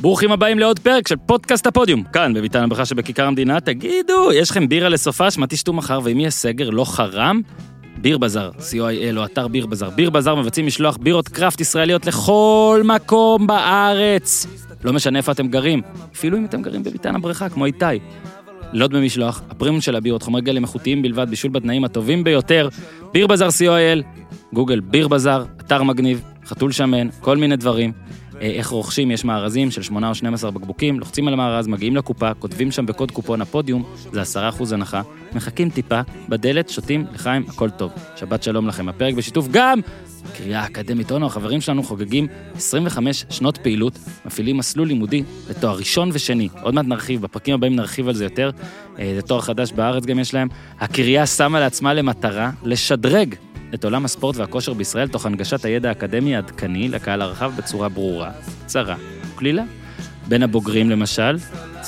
ברוכים הבאים לעוד פרק של פודקאסט הפודיום, כאן בביתן הברכה שבכיכר המדינה. תגידו, יש לכם בירה לסופש? מה תשתו מחר, ואם יהיה סגר לא חרם? ביר בזאר, co.il או אתר ביר בזאר. ביר בזאר מבצעים משלוח בירות קראפט ישראליות לכל מקום בארץ. לא משנה איפה אתם גרים, אפילו אם אתם גרים בביתן הבריכה, כמו איתי. לא דמי משלוח, הפרימיום של הבירות, חומרי גלם איכותיים בלבד, בישול בתנאים הטובים ביותר. ביר בזאר co.il, גוגל ביר בזאר, אתר מגניב, חתול שמן, כל מיני דברים. אה, איך רוכשים, יש מארזים של 8 או 12 בקבוקים, לוחצים על המארז, מגיעים לקופה, כותבים שם בקוד קופון הפודיום, זה 10% הנחה, מחכים טיפה, בדלת, שותים, לחיים, הכל טוב. שבת שלום לכם. הפרק בשיתוף גם קריאה אקדמית אונו, החברים שלנו חוגגים 25 שנות פעילות, מפעילים מסלול לימודי לתואר ראשון ושני. עוד מעט נרחיב, בפרקים הבאים נרחיב על זה יותר. אה, זה תואר חדש בארץ גם יש להם. הקריאה שמה לעצמה למטרה לשדרג את עולם הספורט והכושר בישראל תוך הנגשת הידע האקדמי העדכני לקהל הרחב בצורה ברורה, קצרה וקלילה. בין הבוגרים למשל,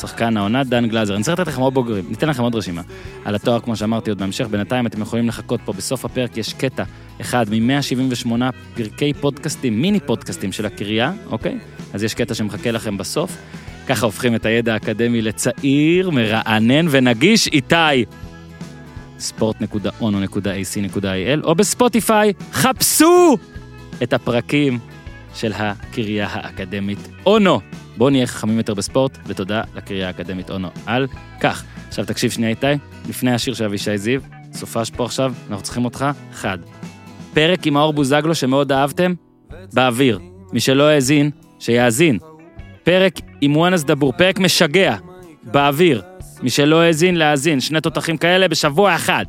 שחקן העונה דן גלאזר. אני צריך לתת לכם עוד בוגרים, ניתן לכם עוד רשימה. על התואר, כמו שאמרתי עוד בהמשך, בינתיים אתם יכולים לחכות פה, בסוף הפרק יש קטע אחד מ-178 פרקי פודקאסטים, מיני פודקאסטים של הקריאה, אוקיי? אז יש קטע שמחכה לכם בסוף. ככה הופכים את הידע האקדמי לצעיר, מרענן ונגיש. איתי, sport.ono.ac.il, או בספוטיפיי, חפשו את הפרקים של הקריה האקדמית אונו. בואו נהיה חכמים יותר בספורט, ותודה לקריה האקדמית אונו על כך. עכשיו תקשיב שנייה איתי, לפני השיר של אבישי זיו, סופש פה עכשיו, אנחנו צריכים אותך, חד. פרק עם האור בוזגלו שמאוד אהבתם, באוויר. מי שלא האזין, שיאזין. פרק עם וואנס דבור, פרק משגע, באוויר. מי שלא האזין, להאזין. שני תותחים כאלה בשבוע אחד.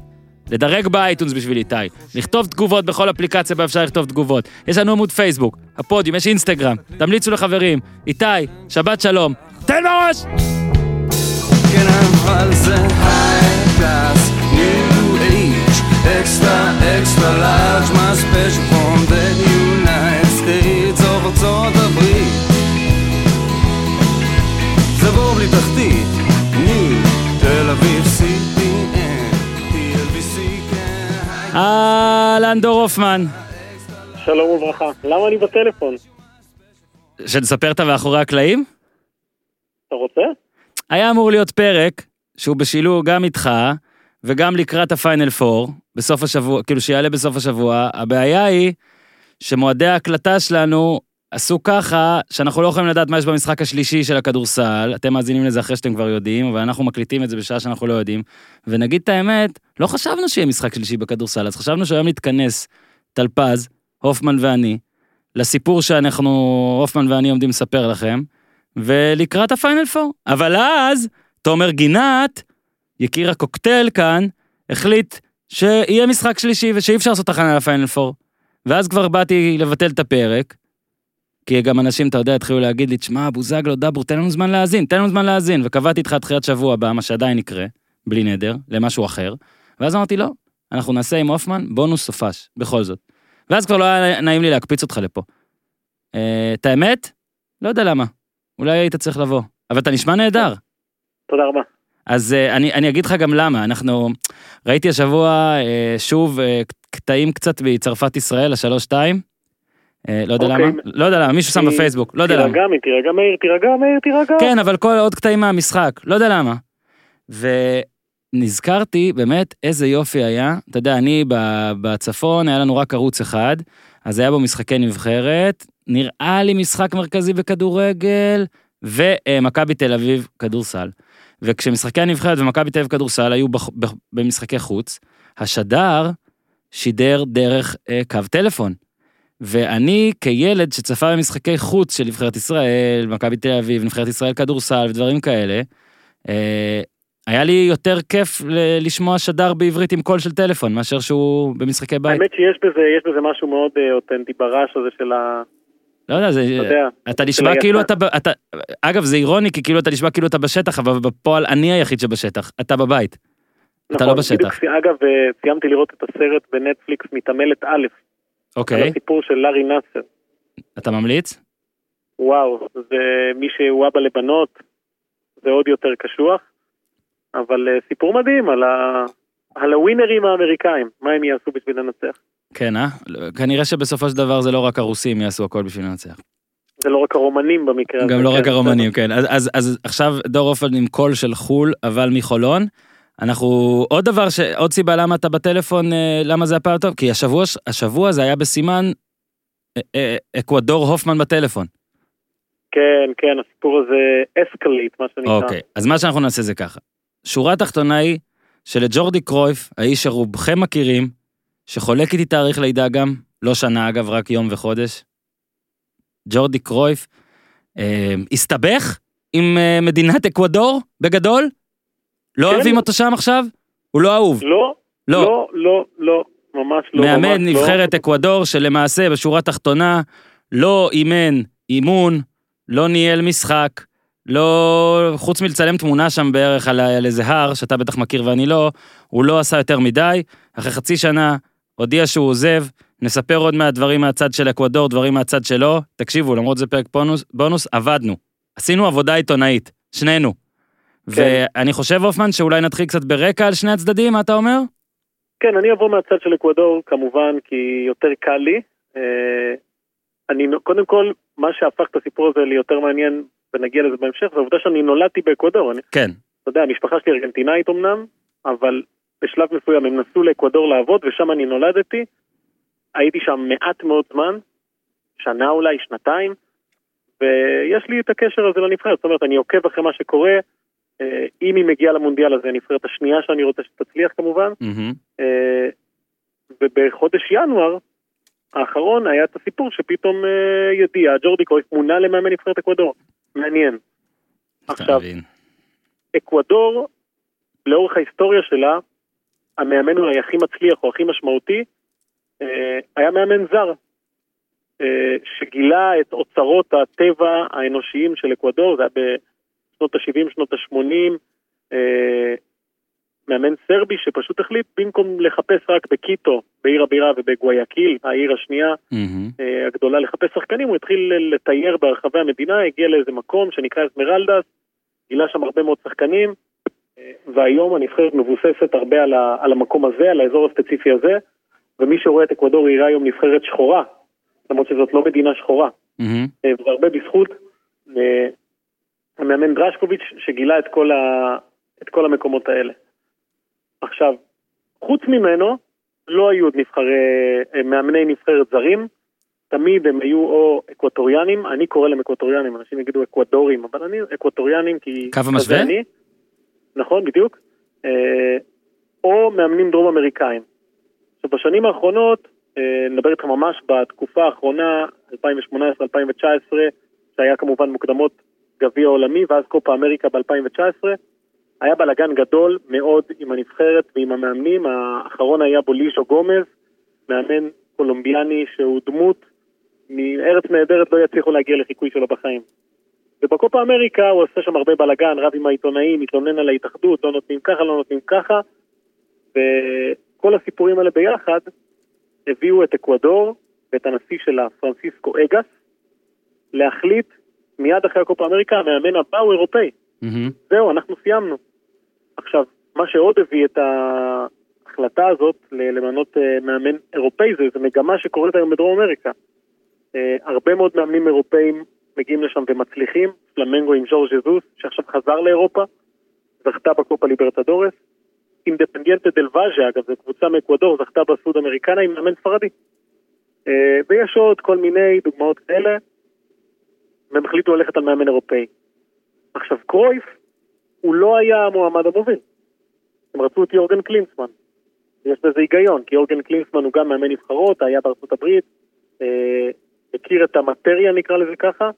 לדרג באייטונס בשביל איתי. לכתוב תגובות בכל אפליקציה בה אפשר לכתוב תגובות. יש לנו עמוד פייסבוק, הפודיום, יש אינסטגרם. תמליצו לחברים. איתי, שבת שלום. תן בראש! extra, extra large, my special from the United אהלן דור הופמן. שלום וברכה. למה אני בטלפון? שנספר את המאחורי הקלעים? אתה רוצה? היה אמור להיות פרק שהוא בשילוב גם איתך וגם לקראת הפיינל פור, בסוף השבוע, כאילו שיעלה בסוף השבוע. הבעיה היא שמועדי ההקלטה שלנו עשו ככה שאנחנו לא יכולים לדעת מה יש במשחק השלישי של הכדורסל, אתם מאזינים לזה אחרי שאתם כבר יודעים, אבל אנחנו מקליטים את זה בשעה שאנחנו לא יודעים. ונגיד את האמת, לא חשבנו שיהיה משחק שלישי בכדורסל, אז חשבנו שהיום נתכנס, טלפז, הופמן ואני, לסיפור שאנחנו, הופמן ואני עומדים לספר לכם, ולקראת הפיינל פור. אבל אז, תומר גינת, יקיר הקוקטייל כאן, החליט שיהיה משחק שלישי ושאי אפשר לעשות הכנה לפיינל פור. ואז כבר באתי לבטל את הפרק, כי גם אנשים, אתה יודע, התחילו להגיד לי, תשמע, בוזגלו, דבור, תן לנו זמן להאזין, תן לנו זמן להאזין. וקבעתי איתך תחילת שבוע הבא, מה שעדיין יקרה, בלי נדר, למשהו אחר. ואז אמרתי, לא, אנחנו נעשה עם הופמן בונוס סופש, בכל זאת. ואז כבר לא היה נעים לי להקפיץ אותך לפה. אה, את האמת? לא יודע למה. אולי היית צריך לבוא. אבל אתה נשמע נהדר. תודה רבה. אז אה, אני, אני אגיד לך גם למה, אנחנו, ראיתי השבוע אה, שוב קטעים קצת מצרפת ישראל, השלוש-שתיים. אה, לא יודע אוקיי. למה, לא יודע למה, מישהו שם בפייסבוק, לא יודע למה. תירגע, תירגע מאיר, תירגע מאיר, תירגע. כן, אבל כל עוד קטעים מהמשחק, לא יודע למה. ונזכרתי באמת איזה יופי היה. אתה יודע, אני בצפון, היה לנו רק ערוץ אחד, אז היה בו משחקי נבחרת, נראה לי משחק מרכזי בכדורגל, ומכבי תל אביב כדורסל. וכשמשחקי הנבחרת ומכבי תל אביב כדורסל היו בח- במשחקי חוץ, השדר שידר דרך אה, קו טלפון. ואני כילד שצפה במשחקי חוץ של נבחרת ישראל, מכבי תל אביב, נבחרת ישראל כדורסל ודברים כאלה, אה, היה לי יותר כיף לשמוע שדר בעברית עם קול של טלפון מאשר שהוא במשחקי בית. האמת שיש בזה, יש בזה משהו מאוד אה, אותנטי ברעש הזה של ה... לא יודע, זה, אתה יודע. אתה נשמע. כאילו אתה, אתה, אגב זה אירוני כי כאילו אתה נשמע כאילו אתה בשטח אבל בפועל אני היחיד שבשטח, אתה בבית. אתה לא נכון, בשטח. בדיוק, אגב, אה, סיימתי לראות את הסרט בנטפליקס מתעמלת א', על אוקיי, הסיפור של לארי נאסר. אתה ממליץ? וואו, זה מי שהוא אבא לבנות, זה עוד יותר קשוח, אבל אה, סיפור מדהים על, ה... על הווינרים האמריקאים, מה הם יעשו בשביל לנצח. כן, אה? כנראה שבסופו של דבר זה לא רק הרוסים יעשו הכל בשביל לנצח. זה לא רק הרומנים במקרה הזה. גם לא כן, רק הרומנים, בסדר. כן. אז, אז, אז עכשיו דור אופן עם קול של חו"ל, אבל מחולון. אנחנו, עוד דבר, ש... עוד סיבה למה אתה בטלפון, אה, למה זה הפעם טוב, כי השבוע, השבוע זה היה בסימן אה, אה, אקוודור הופמן בטלפון. כן, כן, הסיפור הזה אסקליט, מה שנקרא. אוקיי, אז מה שאנחנו נעשה זה ככה. שורה תחתונה היא שלג'ורדי קרויף, האיש שרובכם מכירים, שחולק איתי תאריך לידה גם, לא שנה אגב, רק יום וחודש, ג'ורדי קרויף, אה, הסתבך עם אה, מדינת אקוודור, בגדול? לא כן. אוהבים אותו שם עכשיו? הוא לא אהוב. לא, לא. לא, לא, לא, ממש לא. מאמן ממש לא. נבחרת אקוודור, שלמעשה, בשורה תחתונה, לא אימן אימון, לא ניהל משחק, לא... חוץ מלצלם תמונה שם בערך על, על איזה הר, שאתה בטח מכיר ואני לא, הוא לא עשה יותר מדי. אחרי חצי שנה, הודיע שהוא עוזב, נספר עוד מעט דברים מהצד של אקוודור, דברים מהצד שלו. תקשיבו, למרות זה פרק בונוס, בונוס עבדנו. עשינו עבודה עיתונאית, שנינו. כן. ואני חושב, הופמן, שאולי נתחיל קצת ברקע על שני הצדדים, מה אתה אומר? כן, אני אבוא מהצד של אקוודור, כמובן, כי יותר קל לי. אה, אני, קודם כל, מה שהפך את הסיפור הזה ליותר מעניין, ונגיע לזה בהמשך, זה העובדה שאני נולדתי באקוודור. אני, כן. אתה יודע, המשפחה שלי ארגנטינאית אמנם, אבל בשלב מסוים הם נסעו לאקוודור לעבוד, ושם אני נולדתי. הייתי שם מעט מאוד זמן, שנה אולי, שנתיים, ויש לי את הקשר הזה לנבחרת. זאת אומרת, אני עוקב אחרי מה שקורה. אה, אם היא מגיעה למונדיאל הזה, הנבחרת השנייה שאני רוצה שתצליח כמובן. אה, ובחודש ינואר האחרון היה את הסיפור שפתאום אה, ידיעה, ג'ורדי קרויף מונה למאמן נבחרת אקוודור. מעניין. עכשיו. אקוודור, לאורך ההיסטוריה שלה, המאמן אולי הכי מצליח או הכי משמעותי, היה מאמן זר, שגילה את אוצרות הטבע האנושיים של אקוודור, זה היה בשנות ה-70, שנות ה-80, מאמן סרבי שפשוט החליט במקום לחפש רק בקיטו, בעיר הבירה ובגוויאקיל, העיר השנייה מהמם. אה, הגדולה לחפש שחקנים, הוא התחיל לתייר ברחבי המדינה, הגיע לאיזה מקום שנקרא אסמרלדס, גילה שם הרבה מאוד שחקנים, אה, והיום הנבחרת מבוססת הרבה על, ה, על המקום הזה, על האזור הספציפי הזה, ומי שרואה את אקוודור יראה היום נבחרת שחורה, למרות שזאת לא מדינה שחורה, מהמם. אה, וזה הרבה בזכות אה, המאמן דרשקוביץ' שגילה את כל, ה, את כל המקומות האלה. עכשיו, חוץ ממנו, לא היו עוד נבחרי, אה, מאמני נבחרת זרים, תמיד הם היו או אקווטוריאנים, אני קורא להם אקווטוריאנים, אנשים יגידו אקוודורים, אבל אני אקווטוריאנים כי... קו המשווה? אני. נכון, בדיוק. אה, או מאמנים דרום אמריקאים. עכשיו, בשנים האחרונות, אה, נדבר איתך ממש בתקופה האחרונה, 2018-2019, שהיה כמובן מוקדמות גביע עולמי, ואז קופה אמריקה ב-2019, היה בלאגן גדול מאוד עם הנבחרת ועם המאמנים, האחרון היה בוליז'ו גומז, מאמן קולומביאני שהוא דמות מארץ נהדרת, לא יצליחו להגיע לחיקוי שלו בחיים. ובקופה אמריקה הוא עושה שם הרבה בלאגן, רב עם העיתונאים, מתלונן על ההתאחדות, לא נותנים ככה, לא נותנים ככה, וכל הסיפורים האלה ביחד הביאו את אקוודור ואת הנשיא שלה, פרנסיסקו אגס, להחליט מיד אחרי הקופה אמריקה, המאמן הבא הוא אירופאי. מהמם. זהו, אנחנו סיימנו. עכשיו, מה שעוד הביא את ההחלטה הזאת למנות אה, מאמן אירופאי, זה, זה מגמה שקורית היום בדרום אמריקה. אה, הרבה מאוד מאמנים אירופאים מגיעים לשם ומצליחים, פלמנגו עם ז'ורג' זוס, שעכשיו חזר לאירופה, זכתה בקופה ליברטדורס. אינדפנדיאנטה דל ואז'ה, אגב, זו קבוצה מאקוודור, זכתה בסוד אמריקנה עם מאמן ספרדי. אה, ויש עוד כל מיני דוגמאות כאלה, והם החליטו ללכת על מאמן אירופאי. עכשיו, קרויף, הוא לא היה המועמד המוביל. הם רצו את יורגן קלינסמן. יש בזה היגיון, כי יורגן קלינסמן הוא גם מאמן נבחרות, היה בארצות הברית, אה, מכיר את המטריה נקרא לזה ככה,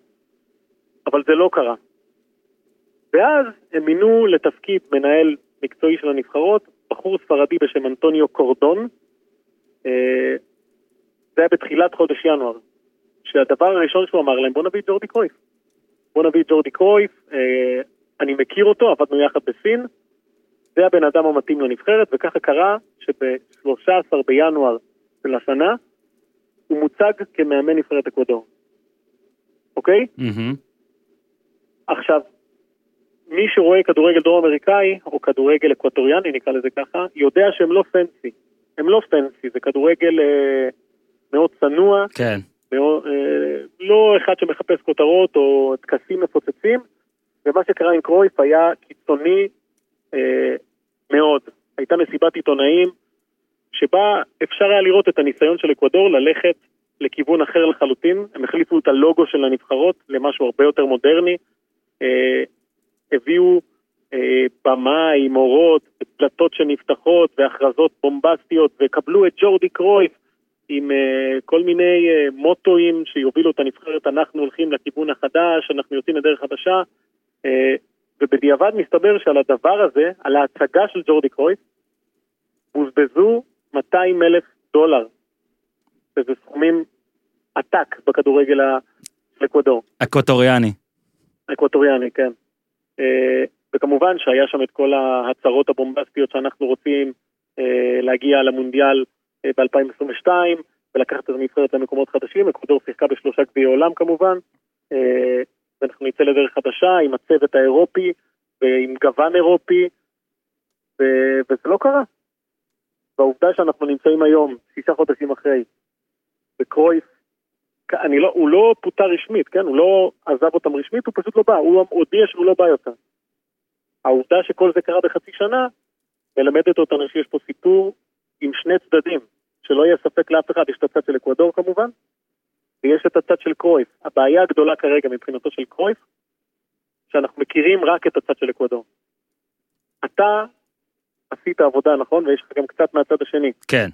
אבל זה לא קרה. ואז הם מינו לתפקיד מנהל מקצועי של הנבחרות, בחור ספרדי בשם אנטוניו קורדון, אה, זה היה בתחילת חודש ינואר, שהדבר הראשון שהוא אמר להם, בוא נביא את ג'ורדי קרויף. בוא נביא את ג'ורדי קרויף, אה, אני מכיר אותו, עבדנו יחד בסין, זה הבן אדם המתאים לנבחרת, וככה קרה שב-13 בינואר של השנה, הוא מוצג כמאמן נבחרת אקוודור. אוקיי? מהמם. עכשיו, מי שרואה כדורגל דרום אמריקאי, או כדורגל אקווטוריאני נקרא לזה ככה, יודע שהם לא פנסי. הם לא פנסי, זה כדורגל אה, מאוד צנוע, כן. אה, לא אחד שמחפש כותרות או טקסים מפוצצים, ומה שקרה עם קרויף היה קיצוני אה, מאוד. הייתה מסיבת עיתונאים שבה אפשר היה לראות את הניסיון של אקוודור ללכת לכיוון אחר לחלוטין. הם החליפו את הלוגו של הנבחרות למשהו הרבה יותר מודרני. אה, הביאו אה, במה עם אורות, דלתות שנפתחות והכרזות בומבסטיות, וקבלו את ג'ורדי קרויף עם אה, כל מיני אה, מוטואים שיובילו את הנבחרת, אנחנו הולכים לכיוון החדש, אנחנו יוצאים לדרך חדשה, אה, ובדיעבד מסתבר שעל הדבר הזה, על ההצגה של ג'ורדי קרויף, בוזבזו 200 אלף דולר. וזה סכומים עתק בכדורגל האקוודור. אקווטוריאני. אקווטוריאני, כן. אה, וכמובן שהיה שם את כל ההצהרות הבומבסטיות שאנחנו רוצים אה, להגיע למונדיאל ב-2022 ולקחת את הנבחרת למקומות חדשים. אקוודור שיחקה בשלושה גביעי עולם כמובן, אה, ואנחנו נצא לדרך חדשה עם הצוות האירופי ועם גוון אירופי, ו- וזה לא קרה. והעובדה שאנחנו נמצאים היום, שישה חודשים אחרי, וקרויף, אני לא, הוא לא פוטר רשמית, כן? הוא לא עזב אותם רשמית, הוא פשוט לא בא, הוא הודיע שהוא לא בא יותר. העובדה שכל זה קרה בחצי שנה, מלמדת אותנו שיש פה סיפור עם שני צדדים, שלא יהיה ספק לאף אחד, יש את הצד של אקוודור כמובן, ויש את הצד של קרויף. הבעיה הגדולה כרגע מבחינתו של קרויף, שאנחנו מכירים רק את הצד של אקוודור. אתה עשית עבודה, נכון? ויש לך גם קצת מהצד השני. כן.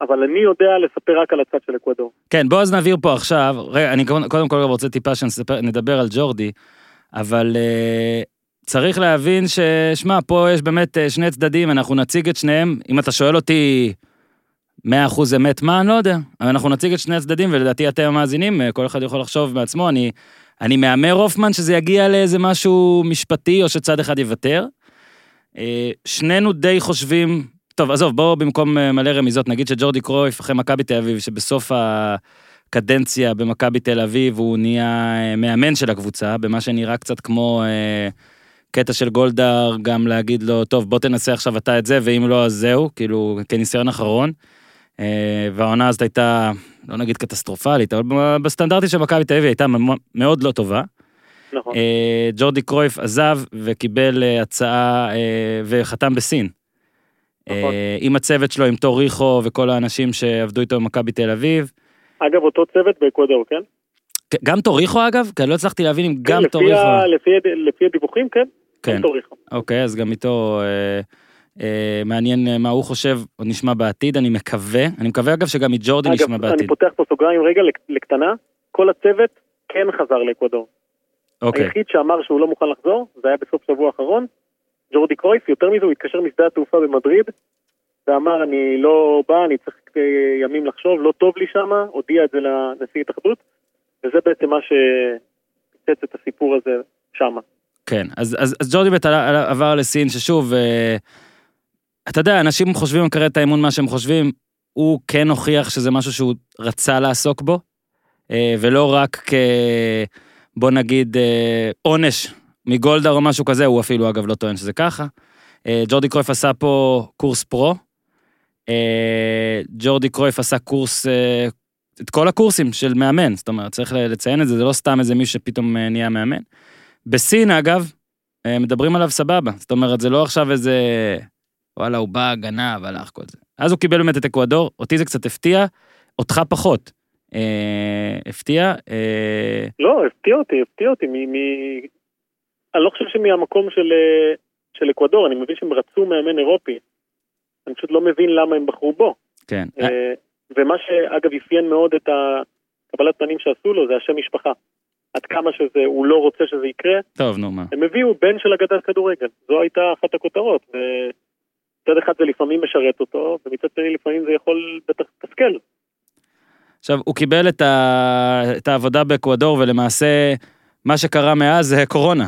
אבל אני יודע לספר רק על הצד של אקוודור. כן, בוא אז נעביר פה עכשיו, רגע, אני קודם כל רוצה טיפה שנדבר על ג'ורדי, אבל uh, צריך להבין ש... שמע, פה יש באמת uh, שני צדדים, אנחנו נציג את שניהם, אם אתה שואל אותי 100% אמת מה, אני לא יודע, אנחנו נציג את שני הצדדים, ולדעתי אתם המאזינים, uh, כל אחד יכול לחשוב בעצמו, אני, אני מהמר הופמן שזה יגיע לאיזה משהו משפטי, או שצד אחד יוותר. Uh, שנינו די חושבים טוב, עזוב, בואו במקום אה, מלא רמיזות, נגיד שג'ורדי קרויף אחרי מכבי תל אביב, שבסוף הקדנציה במכבי תל אביב הוא נהיה אה, מאמן של הקבוצה, במה שנראה קצת כמו אה, קטע של גולדהר, גם להגיד לו, טוב, בוא תנסה עכשיו אתה את זה, ואם לא, אז זהו, כאילו, כניסיון אחרון. אה, והעונה הזאת הייתה, לא נגיד קטסטרופלית, אבל בסטנדרטים של מכבי תל אביב הייתה מאוד לא טובה. נכון. אה, ג'ורדי קרויף עזב וקיבל אה, הצעה וחתם בסין. נכון. עם הצוות שלו, עם טוריחו וכל האנשים שעבדו איתו במכבי תל אביב. אגב, אותו צוות באקוודור, כן? גם טוריחו אגב? כי אני לא הצלחתי להבין אם גם כן, לפי טוריחו... לפי הד- לפי הדיווחים, כן? כן. גם טוריחו. אוקיי, אז גם איתו אה, מעניין אה, מה הוא חושב, עוד נשמע בעתיד, אני מקווה. אני מקווה אגב שגם מג'ורדי נשמע אגב, אני בעתיד. פותח פה סוגריים רגע לק- לקטנה, כל הצוות כן חזר לאקוודור. אוקיי, היחיד שאמר שהוא לא מוכן לחזור, זה היה בסוף שבוע האחרון, ג'ורדי קרויף, יותר מזה הוא התקשר משדה התעופה במדריד, ואמר אני לא בא, אני צריך אה, ימים לחשוב, לא טוב לי שם, הודיע את זה לנשיא התאחדות, וזה בעצם מה שפיצץ את הסיפור הזה שמה. כן. אז, אז, אז ג'ורדי עלה- עבר לסין, ששוב, אה, אתה יודע, אנשים חושבים מקרב את האמון מה שהם חושבים, הוא כן הוכיח שזה משהו שהוא רצה לעסוק בו, אה, ולא רק כ... בוא נגיד אה, עונש מגולדהר או משהו כזה, הוא אפילו אגב לא טוען שזה ככה. אה, ג'ורדי קרויף עשה פה קורס פרו. ג'ורדי קרויף עשה קורס, את כל הקורסים של מאמן, זאת אומרת, צריך לציין את זה, זה לא סתם איזה מישהו שפתאום נהיה מאמן. בסין אגב, מדברים עליו סבבה, זאת אומרת, זה לא עכשיו איזה, וואלה, הוא בא, גנב, הלך, כל זה. אז הוא קיבל באמת את אקוודור, אותי זה קצת הפתיע, אותך פחות. אה, הפתיע, אה, לא, הפתיע אותי, הפתיע אותי. מ- מ- אני לא חושב שמהמקום של, אה, של אקוודור, אני מבין שהם רצו מאמן אירופי. אני פשוט לא מבין למה הם בחרו בו. כן. אה, ומה שאגב אפיין מאוד את הקבלת פנים שעשו לו זה השם משפחה. עד כמה שזה, הוא לא רוצה שזה יקרה, טוב, נו מה. הם הביאו בן של אגדת כדורגל. זו הייתה אחת הכותרות. מצד אחד זה לפעמים משרת אותו, ומצד שני לפעמים זה יכול לתסכל. עכשיו, הוא קיבל את, ה... את העבודה באקוודור, ולמעשה, מה שקרה מאז זה קורונה.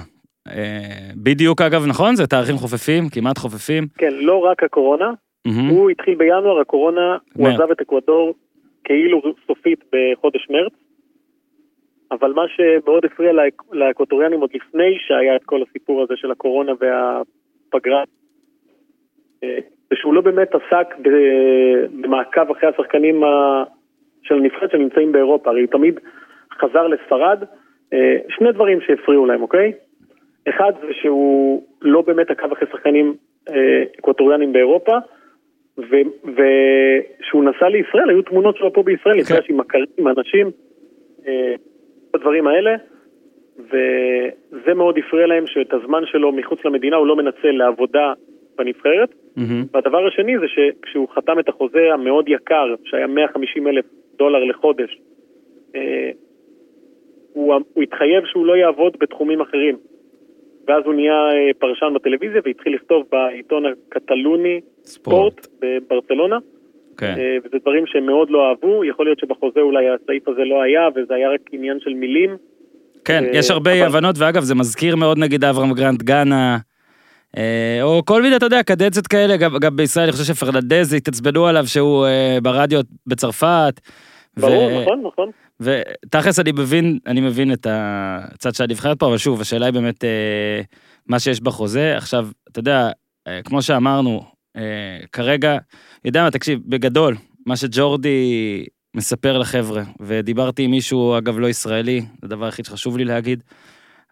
אה, בדיוק, אגב, נכון? זה תאריכים חופפים, כמעט חופפים. כן, לא רק הקורונה, מהמם. הוא התחיל בינואר, הקורונה, הוא מרץ. עזב את אקוודור כאילו סופית בחודש מרץ, אבל מה שמאוד הפריע לאק- לאקוטוריאנים עוד לפני שהיה את כל הסיפור הזה של הקורונה והפגרה, זה שהוא לא באמת עסק במעקב אחרי השחקנים של הנבחרת שנמצאים באירופה, הרי הוא תמיד חזר לספרד, אה, שני דברים שהפריעו להם, אוקיי? אחד זה שהוא לא באמת עקב אחרי שחקנים אה, אקווטוריאנים באירופה, ו- ושהוא נסע לישראל, היו תמונות שלו פה בישראל, כן. נפגש עם מכרים, אנשים, אה, הדברים האלה, וזה מאוד הפריע להם שאת הזמן שלו מחוץ למדינה הוא לא מנצל לעבודה בנבחרת. מהמם. והדבר השני זה שכשהוא חתם את החוזה המאוד יקר, שהיה 150 אלף דולר לחודש, אה, הוא, הוא התחייב שהוא לא יעבוד בתחומים אחרים. ואז הוא נהיה אה, פרשן בטלוויזיה והתחיל לכתוב בעיתון הקטלוני ספורט. ספורט בברצלונה, כן. אה, וזה דברים שהם מאוד לא אהבו, יכול להיות שבחוזה אולי הסעיף הזה לא היה וזה היה רק עניין של מילים. כן, אה, יש הרבה אי הבנות, ואגב, זה מזכיר מאוד נגיד אברהם גרנט גאנה, או כל מיני, אתה יודע, קדנציות כאלה, גם, גם בישראל, אני חושב שפרננדז התעצבנו עליו שהוא אה, ברדיו בצרפת. ו- ברור, נכון, נכון. ותכלס אני מבין, אני מבין את הצד של הנבחרת פה, אבל שוב, השאלה היא באמת אה, מה שיש בחוזה. עכשיו, אתה יודע, אה, כמו שאמרנו, אה, כרגע, יודע מה, תקשיב, בגדול, מה שג'ורדי מספר לחבר'ה, ודיברתי עם מישהו, אגב, לא ישראלי, זה הדבר היחיד שחשוב לי להגיד,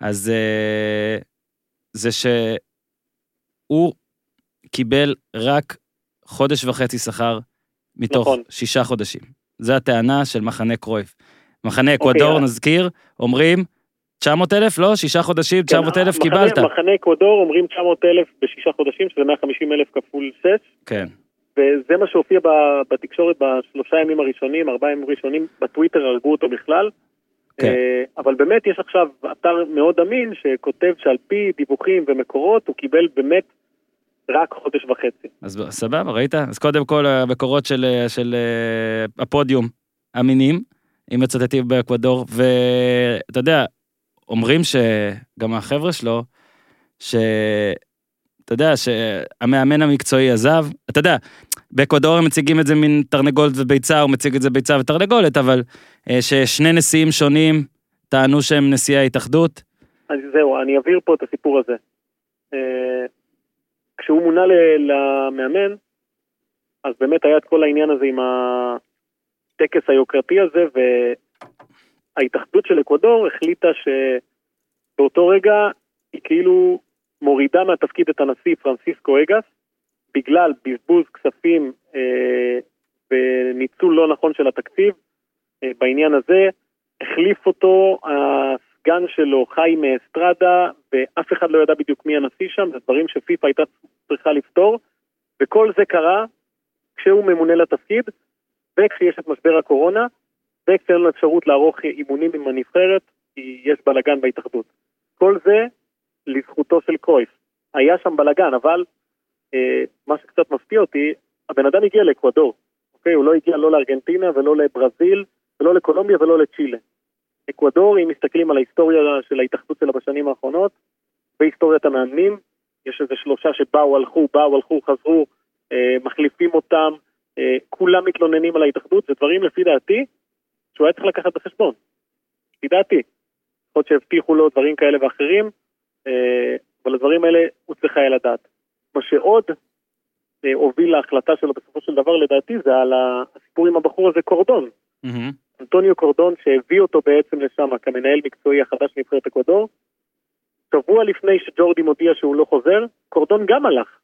אז אה, זה שהוא קיבל רק חודש וחצי שכר מתוך נכון. שישה חודשים. זו הטענה של מחנה קרויף. מחנה אקוודור, אה. נזכיר, אומרים 900 אלף? לא, שישה חודשים, 900 אלף כן, מחנה- קיבלת. מחנה אקוודור אומרים 900 אלף בשישה חודשים, שזה 150 אלף כפול 6, כן, וזה מה שהופיע בתקשורת בשלושה ימים הראשונים, ארבעה ימים ראשונים, בטוויטר הרגו אותו בכלל. כן. אה, אבל באמת יש עכשיו אתר מאוד אמין שכותב שעל פי דיווחים ומקורות הוא קיבל באמת רק חודש וחצי. אז סבבה, ראית? אז קודם כל המקורות של, של אה, הפודיום אמינים, אם מצטטים באקוודור, ואתה יודע, אומרים שגם החבר'ה שלו, שאתה יודע, שהמאמן המקצועי עזב, אתה יודע, באקוודור הם מציגים את זה מין תרנגולת וביצה, הוא מציג את זה ביצה ותרנגולת, אבל אה, ששני נשיאים שונים טענו שהם נשיאי ההתאחדות. אז זהו, אני אבהיר פה את הסיפור הזה. אה, כשהוא מונה למאמן, אז באמת היה את כל העניין הזה עם הטקס היוקרתי הזה, וההתאחדות של אקוודור החליטה שבאותו רגע היא כאילו מורידה מהתפקיד את הנשיא פרנסיסקו אגס, בגלל בזבוז כספים אה, וניצול לא נכון של התקציב. אה, בעניין הזה החליף אותו הסגן שלו, חיים אסטרדה, ואף אחד לא ידע בדיוק מי הנשיא שם, זה דברים שפיפ"א הייתה צריכה לפתור, וכל זה קרה כשהוא ממונה לתפקיד, וכשיש את משבר הקורונה, וכשאין לו אפשרות לערוך אימונים עם הנבחרת, כי יש בלאגן בהתאחדות. כל זה לזכותו של קרויף. היה שם בלאגן, אבל מה שקצת מפתיע אותי, הבן אדם הגיע לאקוודור, אוקיי? הוא לא הגיע לא לארגנטינה ולא לברזיל ולא לקולומביה ולא לצ'ילה. אקוודור, אם מסתכלים על ההיסטוריה של ההתאחדות שלה בשנים האחרונות, והיסטוריית המאמנים, יש איזה שלושה שבאו, הלכו, באו, הלכו, חזרו, אה, מחליפים אותם, אה, כולם מתלוננים על ההתאחדות, זה דברים לפי דעתי שהוא היה צריך לקחת בחשבון. לפי דעתי. יכול להיות שהבטיחו לו דברים כאלה ואחרים, אה, אבל הדברים האלה הוא צריך היה לדעת. מה שעוד אה, הוביל להחלטה שלו בסופו של דבר לדעתי זה על הסיפור עם הבחור הזה קורדון. מהמם. אנטוניו קורדון שהביא אותו בעצם לשם כמנהל מקצועי החדש נבחרת אקוודור. שבוע לפני שג'ורדי מודיע שהוא לא חוזר, קורדון גם הלך.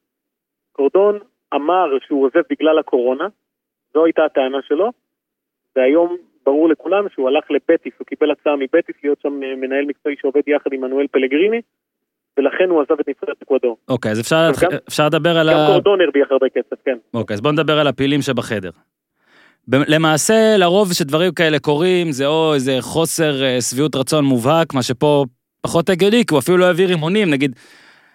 קורדון אמר שהוא עוזב בגלל הקורונה, זו הייתה הטענה שלו, והיום ברור לכולם שהוא הלך לבטיס, הוא קיבל הצעה מבטיס להיות שם אה, מנהל מקצועי שעובד יחד עם מנואל פלגריני, ולכן הוא עזב את נבחרת אקוודור. אוקיי, אז אפשר, גם- אפשר לדבר על גם ה... קורדון הרוויח הרבה כסף, כן. אוקיי, אז בוא נדבר על הפילים שבחדר. למעשה, לרוב שדברים כאלה קורים, זה או איזה חוסר אה, שביעות רצון מובהק, מה שפה פחות הגיוני, כי הוא אפילו לא העביר אימונים, נגיד,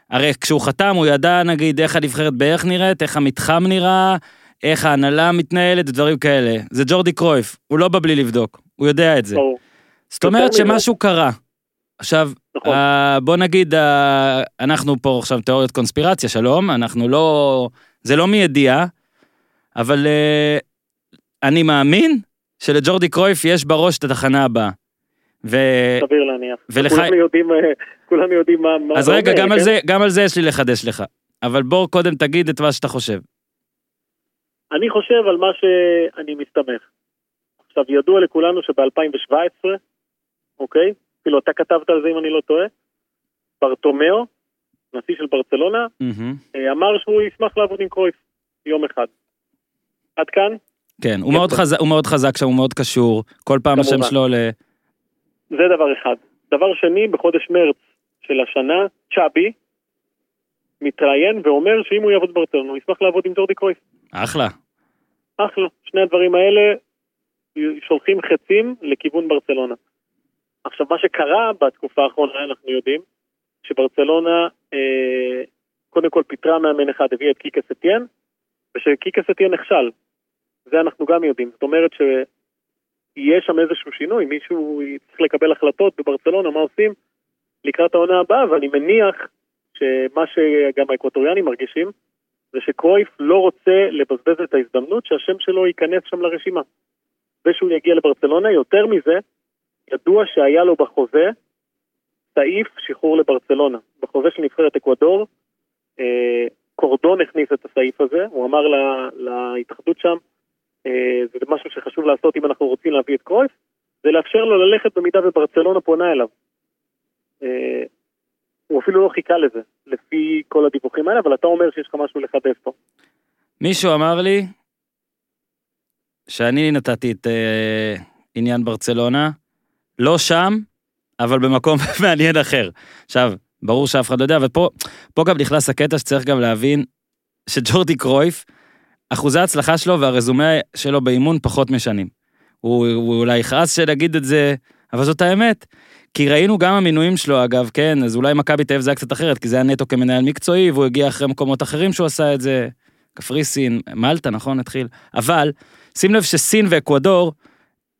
הרי כשהוא חתם הוא ידע, נגיד, איך הנבחרת בערך נראית, איך המתחם נראה, איך ההנהלה מתנהלת ודברים כאלה. זה ג'ורדי קרויף, הוא לא בא בלי לבדוק, הוא יודע את זה. זאת אומרת. שמשהו קרה. עכשיו, נכון. אה, בוא נגיד, אה, אנחנו פה עכשיו תיאוריות קונספירציה, שלום, אנחנו לא, זה לא מידיעה, אבל אה, אני מאמין שלג'ורדי קרויף יש בראש את התחנה הבאה. ו... סביר להניח. ולך- כולנו יודעים, כולנו יודעים מה... מה אז זה רגע, אומר, גם על כן? זה, גם על זה יש לי לחדש לך. אבל בוא קודם תגיד את מה שאתה חושב. אני חושב על מה שאני מסתמך. עכשיו, ידוע לכולנו שב-2017, אוקיי? אפילו אתה כתבת על זה אם אני לא טועה, ברטומיאו, נשיא של ברצלונה. אה, אמר שהוא ישמח לעבוד עם קרויף יום אחד. עד כאן, כן, הוא מאוד חזק, הוא מאוד חזק שם, הוא מאוד קשור. כל פעם השם. שלו ל... זה דבר אחד. דבר שני, בחודש מרץ של השנה, צ'אבי מתראיין ואומר שאם הוא יעבוד ברצלונה, הוא ישמח לעבוד עם ג'ורדי קרויף. אחלה. אחלה. שני הדברים האלה שולחים חצים לכיוון ברצלונה. עכשיו, מה שקרה בתקופה האחרונה, אנחנו יודעים, שברצלונה אה, קודם כל פיטרה מאמן אחד, הביאה את קיקה סטיאן, ושקיקה סטיאן נכשל. זה אנחנו גם יודעים. זאת אומרת שיהיה שם איזשהו שינוי, מישהו צריך לקבל החלטות בברצלונה, מה עושים לקראת העונה הבאה, ואני מניח שמה שגם האקווטוריאנים מרגישים, זה שקרויף לא רוצה לבזבז את ההזדמנות שהשם שלו ייכנס שם לרשימה. ושהוא יגיע לברצלונה, יותר מזה, ידוע שהיה לו בחוזה סעיף שחרור לברצלונה. בחוזה של נבחרת אקוודור, אה, קורדון הכניס את הסעיף הזה, הוא אמר לה, להתאחדות שם, אה, זה משהו שחשוב לעשות אם אנחנו רוצים להביא את קרויף, זה לאפשר לו ללכת במידה וברצלונה פונה אליו. אה, הוא אפילו לא חיכה לזה, לפי כל הדיווחים האלה, אבל אתה אומר שיש לך משהו לחדש פה. מישהו אמר לי שאני נתתי את אה, עניין ברצלונה, לא שם, אבל במקום מעניין אחר. עכשיו, ברור שאף אחד לא יודע, ופה פה גם נכנס הקטע שצריך גם להבין שג'ורדי קרויף, אחוזי ההצלחה שלו והרזומה שלו באימון פחות משנים. הוא, הוא אולי יכעס שנגיד את זה, אבל זאת האמת. כי ראינו גם המינויים שלו אגב, כן, אז אולי מכבי תל אביב זה היה קצת אחרת, כי זה היה נטו כמנהל מקצועי, והוא הגיע אחרי מקומות אחרים שהוא עשה את זה. קפריסין, מלטה, נכון? התחיל. אבל, שים לב שסין ואקוודור,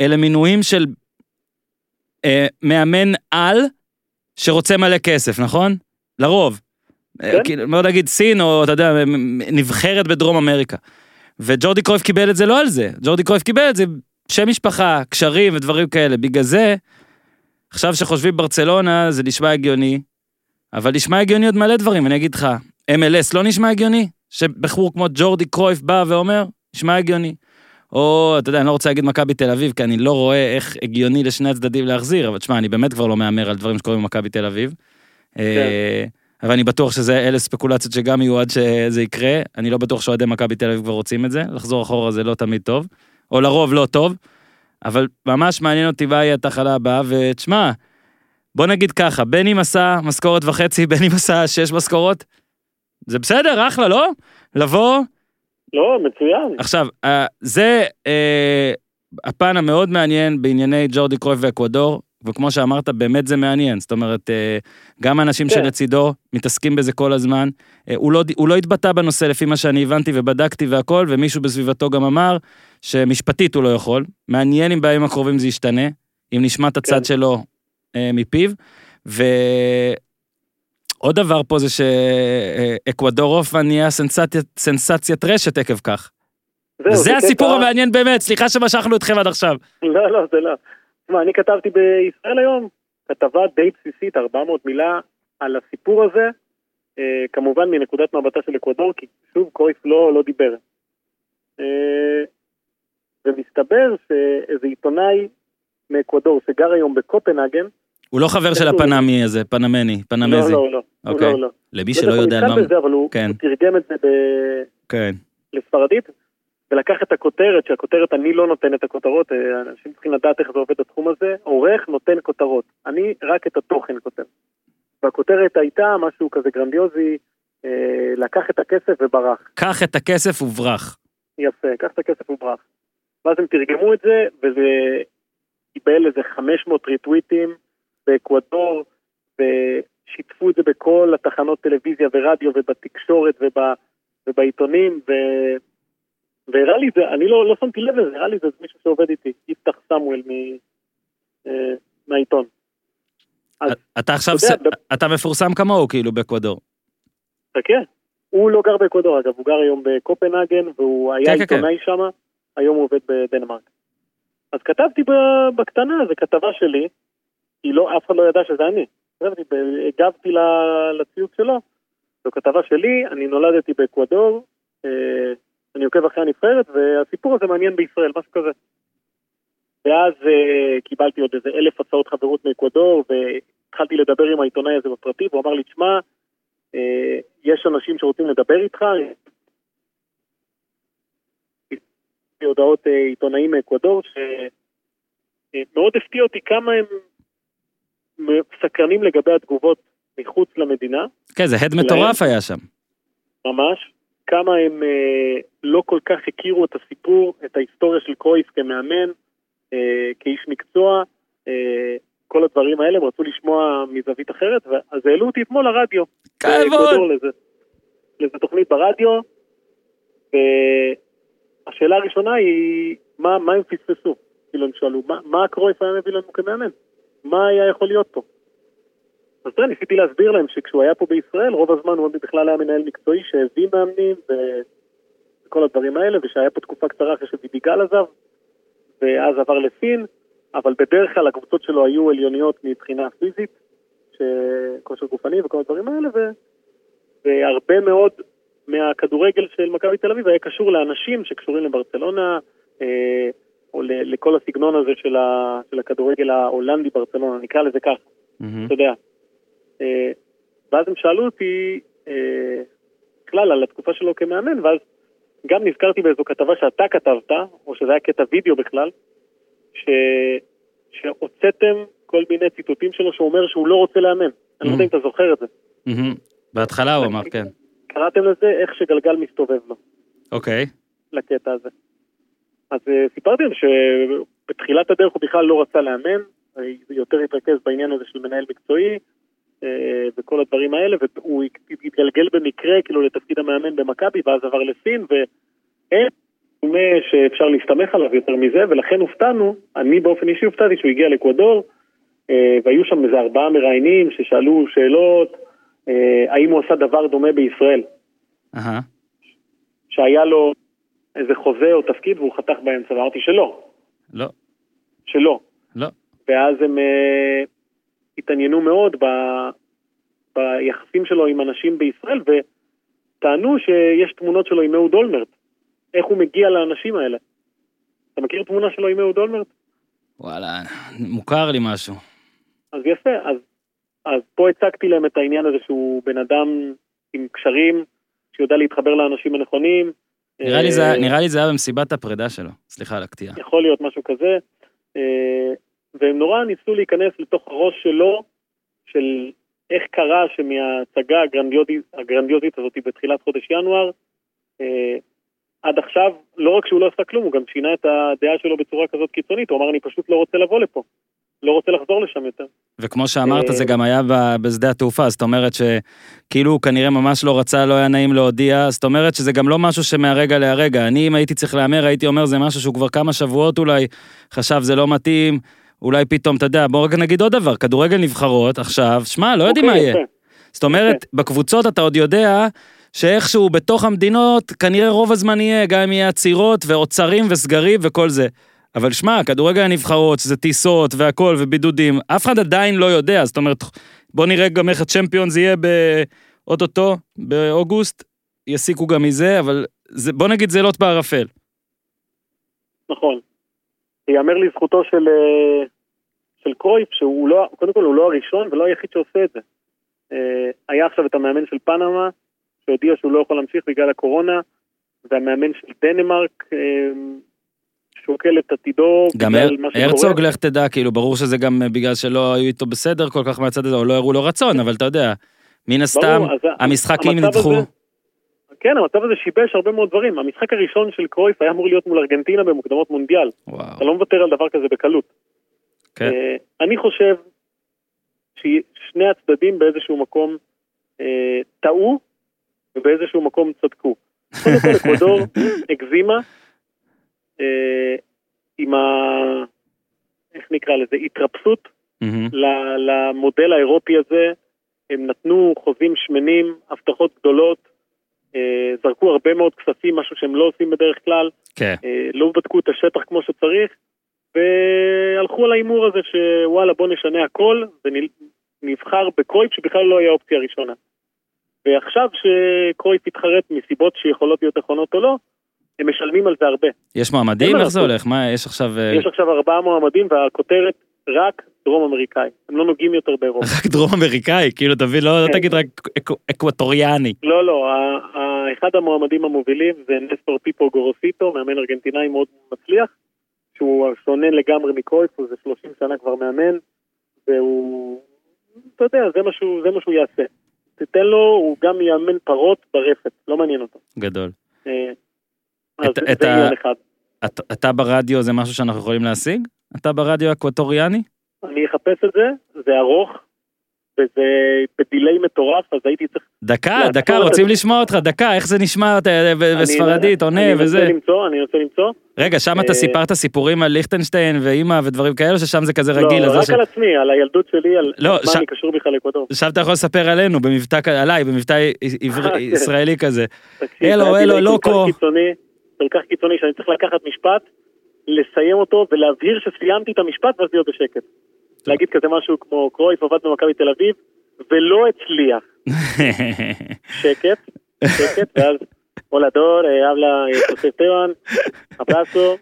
אלה מינויים של אה, מאמן על שרוצה מלא כסף, נכון? לרוב. אה, כן. כאילו, מאוד נגיד סין, או אתה יודע, נבחרת בדרום אמריקה. וג'ורדי קרויף קיבל את זה לא על זה, ג'ורדי קרויף קיבל את זה שם משפחה, קשרים ודברים כאלה. בגלל זה, עכשיו שחושבים ברצלונה, זה נשמע הגיוני, אבל נשמע הגיוני עוד מלא דברים, אני אגיד לך, MLS לא נשמע הגיוני? שבחור כמו ג'ורדי קרויף בא ואומר, נשמע הגיוני. או, אתה יודע, אני לא רוצה להגיד מכבי תל אביב, כי אני לא רואה איך הגיוני לשני הצדדים להחזיר, אבל תשמע, אני באמת כבר לא מהמר על דברים שקורים במכבי תל אביב. אה, אבל אני בטוח שזה, אלה ספקולציות שגם יהיו עד שזה יקרה. אני לא בטוח שאוהדי מכבי תל אביב כבר רוצים את זה, לחזור אחורה זה לא תמיד טוב, או לרוב לא טוב, אבל ממש מעניין אותי מה יהיה התחלה הבאה, ותשמע, בוא נגיד ככה, בין אם עשה משכורת וחצי, בין אם עשה שש משכורות, זה בסדר, אחלה, לא? לבוא, לא, מצוין. עכשיו, אה, זה אה, הפן המאוד מעניין בענייני ג'ורדי קרויף ואקוודור, וכמו שאמרת, באמת זה מעניין. זאת אומרת, אה, גם האנשים כן. שלצידו מתעסקים בזה כל הזמן. הוא, לא, הוא לא התבטא בנושא לפי מה שאני הבנתי ובדקתי והכל, ומישהו בסביבתו גם אמר שמשפטית הוא לא יכול. מעניין אם בימים הקרובים זה ישתנה, אם נשמע את הצד כן. שלו מפיו. ועוד דבר פה זה שאקוודור אופה נהיה סנסציית, סנסציית רשת עקב כך. זהו, זה הסיפור קטע- המעניין באמת, סליחה שמשכנו אתכם עד עכשיו. לא, לא, זה לא. תשמע, אני כתבתי בישראל היום כתבה די בסיסית, 400 מילה, על הסיפור הזה, אה, כמובן מנקודת מבטה של אקוודור, כי שוב, קרויף לא, לא דיבר. אה, ומסתבר שאיזה עיתונאי מאקוודור שגר היום בקופנהגן, הוא לא חבר של הפנמי הזה, פנמני, לא, פנמזי. לא, לא, הוא אוקיי. לא, לא. למי לא שלא יודע על מה... בזה, אבל הוא, כן. הוא תרגם את זה ב... כן. לספרדית, ולקח את הכותרת, שהכותרת, אני לא נותן את הכותרות, אה, אנשים צריכים לדעת איך זה עובד התחום הזה, עורך נותן כותרות, אני רק את התוכן כותב. והכותרת הייתה משהו כזה גרנדיוזי, אה, לקח את הכסף וברח. קח את הכסף וברח. יפה, קח את הכסף וברח. ואז הם תרגמו את זה, וזה קיבל איזה 500 ריטוויטים באקוודור, ושיתפו את זה בכל התחנות טלוויזיה ורדיו ובתקשורת וב, ובעיתונים, ו... והראה לי את זה, אני לא, לא שמתי לב לזה, הראה לי את זה איזה מישהו שעובד איתי, יפתח סמואל מ... אה, מהעיתון. אז אתה עכשיו, אתה יודע, ס- אתה מפורסם כמוהו כאילו באקוודור. חכה, הוא לא גר באקוודור אגב, הוא גר היום בקופנהגן, והוא היה כן, כן, עיתונאי שם, היום הוא עובד בדנמרק. אז כתבתי ב- בקטנה, זו כתבה שלי, כי לא, אף אחד לא ידע שזה אני. הגבתי לציוץ שלו, זו כתבה שלי, אני נולדתי באקוודור, אה, אני עוקב אחרי הנבחרת, והסיפור הזה מעניין בישראל, משהו כזה. ואז אה, קיבלתי עוד איזה אלף הצעות חברות מאקוודור, והתחלתי לדבר עם העיתונאי הזה בפרטי, והוא אמר לי, תשמע, אה, יש אנשים שרוצים לדבר איתך, הודעות עיתונאים מאקוודור, שמאוד הפתיע אותי כמה הם סקרנים לגבי התגובות מחוץ למדינה, כן, זה הד מטורף היה שם. ממש, כמה הם אה, לא כל כך הכירו את הסיפור, את ההיסטוריה של קרויף כמאמן, אה, כאיש מקצוע, אה, כל הדברים האלה, הם רצו לשמוע מזווית אחרת, אז העלו אותי אתמול לרדיו. כבוד. לזה, לזה תוכנית ברדיו, והשאלה הראשונה היא, מה, מה הם פספסו? כאילו הם שאלו, מה, מה קרויף היה מביא לנו כמאמן? מה היה יכול להיות פה? אז יודע, ניסיתי להסביר להם שכשהוא היה פה בישראל, רוב הזמן הוא בכלל היה מנהל מקצועי שהביא מאמנים ו- וכל הדברים האלה, ושהיה פה תקופה קצרה אחרי שביביגל עזב, ואז עבר לסין, אבל בדרך כלל הקבוצות שלו היו עליוניות מבחינה פיזית, כושר גופני וכל הדברים האלה, ו- והרבה מאוד מהכדורגל של מכבי תל אביב היה קשור לאנשים שקשורים לברצלונה, אה, או לכל הסגנון הזה של, ה- של הכדורגל ההולנדי ברצלונה, נקרא לזה ככה. מהמם. אתה יודע. אה, ואז הם שאלו אותי, אה, בכלל, על התקופה שלו כמאמן, ואז גם נזכרתי באיזו כתבה שאתה כתבת, או שזה היה קטע וידאו בכלל, ש... שהוצאתם כל מיני ציטוטים שלו שהוא אומר שהוא לא רוצה לאמן. אני לא יודע אם אתה זוכר את זה. מהמם. בהתחלה הוא אמר, כן. קראתם לזה איך שגלגל מסתובב לו, אוקיי. לקטע הזה. אז אה, סיפרתי להם שבתחילת הדרך הוא בכלל לא רצה לאמן, אה, יותר התרכז בעניין הזה של מנהל מקצועי אה, וכל הדברים האלה, והוא התגלגל במקרה כאילו לתפקיד המאמן במכבי ואז עבר לסין, ואין דומה שאפשר להסתמך עליו יותר מזה, ולכן הופתענו, אני באופן אישי הופתעתי שהוא הגיע לאקוודור, והיו שם איזה ארבעה מראיינים ששאלו שאלות, האם הוא עשה דבר דומה בישראל. אהה. שהיה לו איזה חוזה או תפקיד והוא חתך באמצע, ואמרתי שלא, לא, שלא. לא. ואז הם uh, התעניינו מאוד ב, ביחסים שלו עם אנשים בישראל, וטענו שיש תמונות שלו עם אהוד אולמרט. איך הוא מגיע לאנשים האלה. אתה מכיר תמונה שלו עם אהוד אולמרט? וואלה, מוכר לי משהו. אז יפה, אז, אז פה הצגתי להם את העניין הזה שהוא בן אדם עם קשרים, שיודע להתחבר לאנשים הנכונים. נראה לי אה, זה- נראה לי זה היה במסיבת הפרידה שלו. סליחה על הקטיעה. יכול להיות משהו כזה, אה, והם נורא ניסו להיכנס לתוך הראש שלו, של איך קרה שמההצגה הגרנדיוזית, הגרנדיוזית הזאת בתחילת חודש ינואר, אה, עד עכשיו, לא רק שהוא לא עשה כלום, הוא גם שינה את הדעה שלו בצורה כזאת קיצונית, הוא אמר אני פשוט לא רוצה לבוא לפה, לא רוצה לחזור לשם יותר. וכמו שאמרת, זה גם היה בשדה התעופה, זאת אומרת שכאילו הוא כנראה ממש לא רצה, לא היה נעים להודיע, זאת אומרת שזה גם לא משהו שמהרגע להרגע. אני, אם הייתי צריך להמר, הייתי אומר, זה משהו שהוא כבר כמה שבועות אולי, חשב זה לא מתאים, אולי פתאום, אתה יודע, בוא רגע נגיד עוד דבר, כדורגל נבחרות, עכשיו, שמע, לא יודעים מה אוקיי, יהיה. יפה. זאת אומרת, בקבוצות אתה עוד יודע שאיכשהו בתוך המדינות, כנראה רוב הזמן יהיה, גם אם יהיה עצירות ועוצרים וסגרים וכל זה. אבל שמע, כדורגל הנבחרות, שזה טיסות והכל ובידודים, אף אחד עדיין לא יודע, זאת אומרת, בוא נראה גם איך הצ'מפיונס יהיה באוטוטו, באוגוסט, יסיקו גם מזה, אבל זה, בוא נגיד זה לוט בערפל. נכון. ייאמר לזכותו של, אה, של קרויף, שהוא לא, קודם כל הוא לא הראשון ולא היחיד שעושה את זה. אה, היה עכשיו את המאמן של פנמה, שהודיע שהוא לא יכול להמשיך בגלל הקורונה, והמאמן של דנמרק אה, שוקל את עתידו גם בגלל הר- מה שקורה. הרצוג, לך תדע, כאילו, ברור שזה גם בגלל שלא היו איתו בסדר כל כך מהצד הזה, או לא הראו לו רצון, אבל אתה יודע, מן הסתם, ברור, אז ה- המשחקים נדחו. הזה- כן, המצב הזה שיבש הרבה מאוד דברים. המשחק הראשון של קרויף היה אמור להיות מול ארגנטינה במוקדמות מונדיאל. וואו, אתה לא מוותר על דבר כזה בקלות. כן. אה, אני חושב ששני הצדדים באיזשהו מקום אה, טעו ובאיזשהו מקום צדקו. קודם כל אקוודור הגזימה אה, עם ה... איך נקרא לזה? התרפסות. ל- למודל האירופי הזה. הם נתנו חוזים שמנים, הבטחות גדולות, אה, זרקו הרבה מאוד כספים, משהו שהם לא עושים בדרך כלל. כן. אה, לא בדקו את השטח כמו שצריך, והלכו על ההימור הזה שוואלה בוא נשנה הכל, ונבחר בקרויף שבכלל לא היה האופציה הראשונה. ועכשיו שקרויף יתחרט מסיבות שיכולות להיות נכונות או לא, הם משלמים על זה הרבה. יש מועמדים? איך זה. הולך? מה, יש עכשיו... אה, יש עכשיו ארבעה מועמדים והכותרת רק דרום אמריקאי. הם לא נוגעים יותר באירופה. רק דרום אמריקאי, כאילו, תבין, לא לא כן. תגיד רק אקו- אקווטוריאני. לא, לא, אחד המועמדים המובילים זה נסטור פיפו גורוסיטו, מאמן ארגנטינאי מאוד מצליח, שהוא שונה לגמרי מקרויף, הוא זה 30 שנה כבר מאמן, והוא, אתה יודע, זה מה שהוא, זה מה שהוא יעשה. תיתן לו, הוא גם יאמן פרות ברפת, לא מעניין אותו. גדול. אז את- זה את ה- עניין אחד. את- אתה ברדיו זה משהו שאנחנו יכולים להשיג? אתה ברדיו אקווטוריאני? אני אחפש את זה, זה ארוך, וזה בדיליי מטורף, אז הייתי צריך... דקה, דקה, את רוצים זה. לשמוע אותך, דקה, איך זה נשמע אני- בספרדית, עונה אני וזה. רוצה למצוא, אני רוצה למצוא. רגע, שם אתה אה, סיפרת סיפורים על ליכטנשטיין ואימא ודברים כאלה, ששם זה כזה רגיל, לא, רק על עצמי, על הילדות שלי, על לא, מה אני קשור בכלל לאקוודור. עכשיו אתה יכול לספר עלינו, במבטא, עליי, במבטא כן. ישראלי כזה. דיליי כל לוקו. כל כך קיצוני שאני צריך לקחת משפט, לסיים אותו ולהבהיר שסיימתי את המשפט ואז להיות בשקט. להגיד כזה משהו כמו קרויף עבד במכבי תל אביב ולא הצליח. שקט, שקט, ואז הולדור, אבלה פוסטרן, אברסו,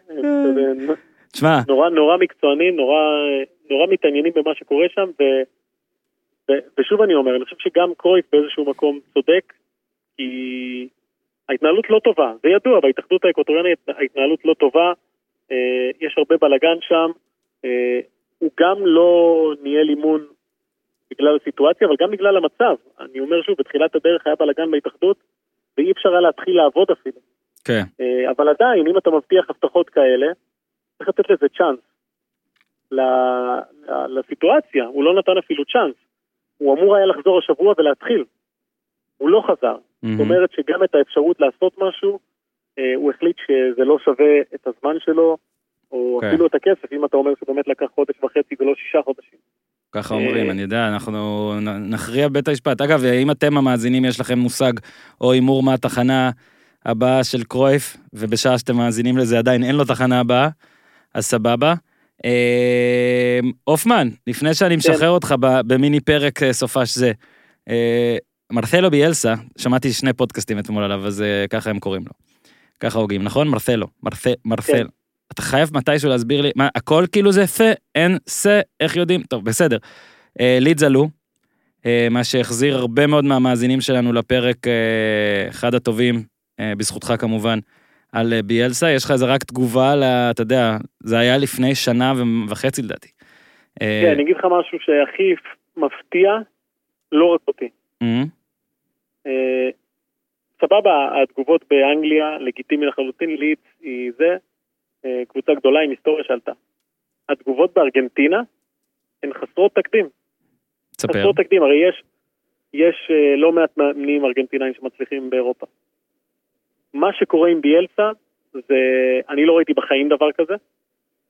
תשמע, נורא נורא מקצוענים, נורא, נורא מתעניינים במה שקורה שם, ו, ו, ושוב אני אומר, אני חושב שגם קרויף באיזשהו מקום צודק, כי ההתנהלות לא טובה, זה ידוע, בהתאחדות האקווטוריאנית ההתנהלות לא טובה, אה, יש הרבה בלאגן שם, אה, הוא גם לא ניהל אימון בגלל הסיטואציה, אבל גם בגלל המצב. אני אומר שוב, בתחילת הדרך היה בלאגן בהתאחדות, ואי אפשר היה להתחיל לעבוד אפילו. כן, אה, אבל עדיין, אם אתה מבטיח הבטחות כאלה, צריך לתת לזה צ'אנס. לסיטואציה, הוא לא נתן אפילו צ'אנס. הוא אמור היה לחזור השבוע ולהתחיל. הוא לא חזר. זאת מהמם. אומרת שגם את האפשרות לעשות משהו, אה, הוא החליט שזה לא שווה את הזמן שלו, או כן. אפילו את הכסף, אם אתה אומר שבאמת לקח חודש וחצי ולא שישה חודשים. ככה אה, אומרים, אני יודע, אנחנו נכריע בבית המשפט. אגב, אם אתם המאזינים, יש לכם מושג או הימור מה התחנה הבאה של קרויף, ובשעה שאתם מאזינים לזה עדיין אין לו תחנה הבאה, אז סבבה. אה, הופמן, לפני שאני כן. משחרר אותך במיני פרק אה, סופש זה, מרת'לו ביאלסה, שמעתי שני פודקאסטים אתמול עליו, אז אה, ככה הם קוראים לו. ככה הוגים, נכון? מרת'לו, מרת'- מרת'ל. כן. אתה חייב מתישהו להסביר לי, מה, הכל כאילו זה פה, אין, סה, איך יודעים? טוב, בסדר. אה, לידס עלו, אה, מה שהחזיר הרבה מאוד מהמאזינים שלנו לפרק, אחד הטובים, בזכותך כמובן, על ביאלסה. יש לך איזה רק תגובה, ל, אתה יודע, זה היה לפני שנה וחצי לדעתי. כן, אני אגיד לך משהו שהכי מפתיע, לא רק אותי. אה, סבבה, התגובות באנגליה לגיטימי לחלוטין, ליץ היא זה, אה, קבוצה גדולה עם היסטוריה שעלתה. התגובות בארגנטינה הן חסרות תקדים. תספר. חסרות תקדים, הרי יש, יש אה, לא מעט מאמנים ארגנטינאים שמצליחים באירופה. מה שקורה עם ביאלסה, זה, אני לא ראיתי בחיים דבר כזה,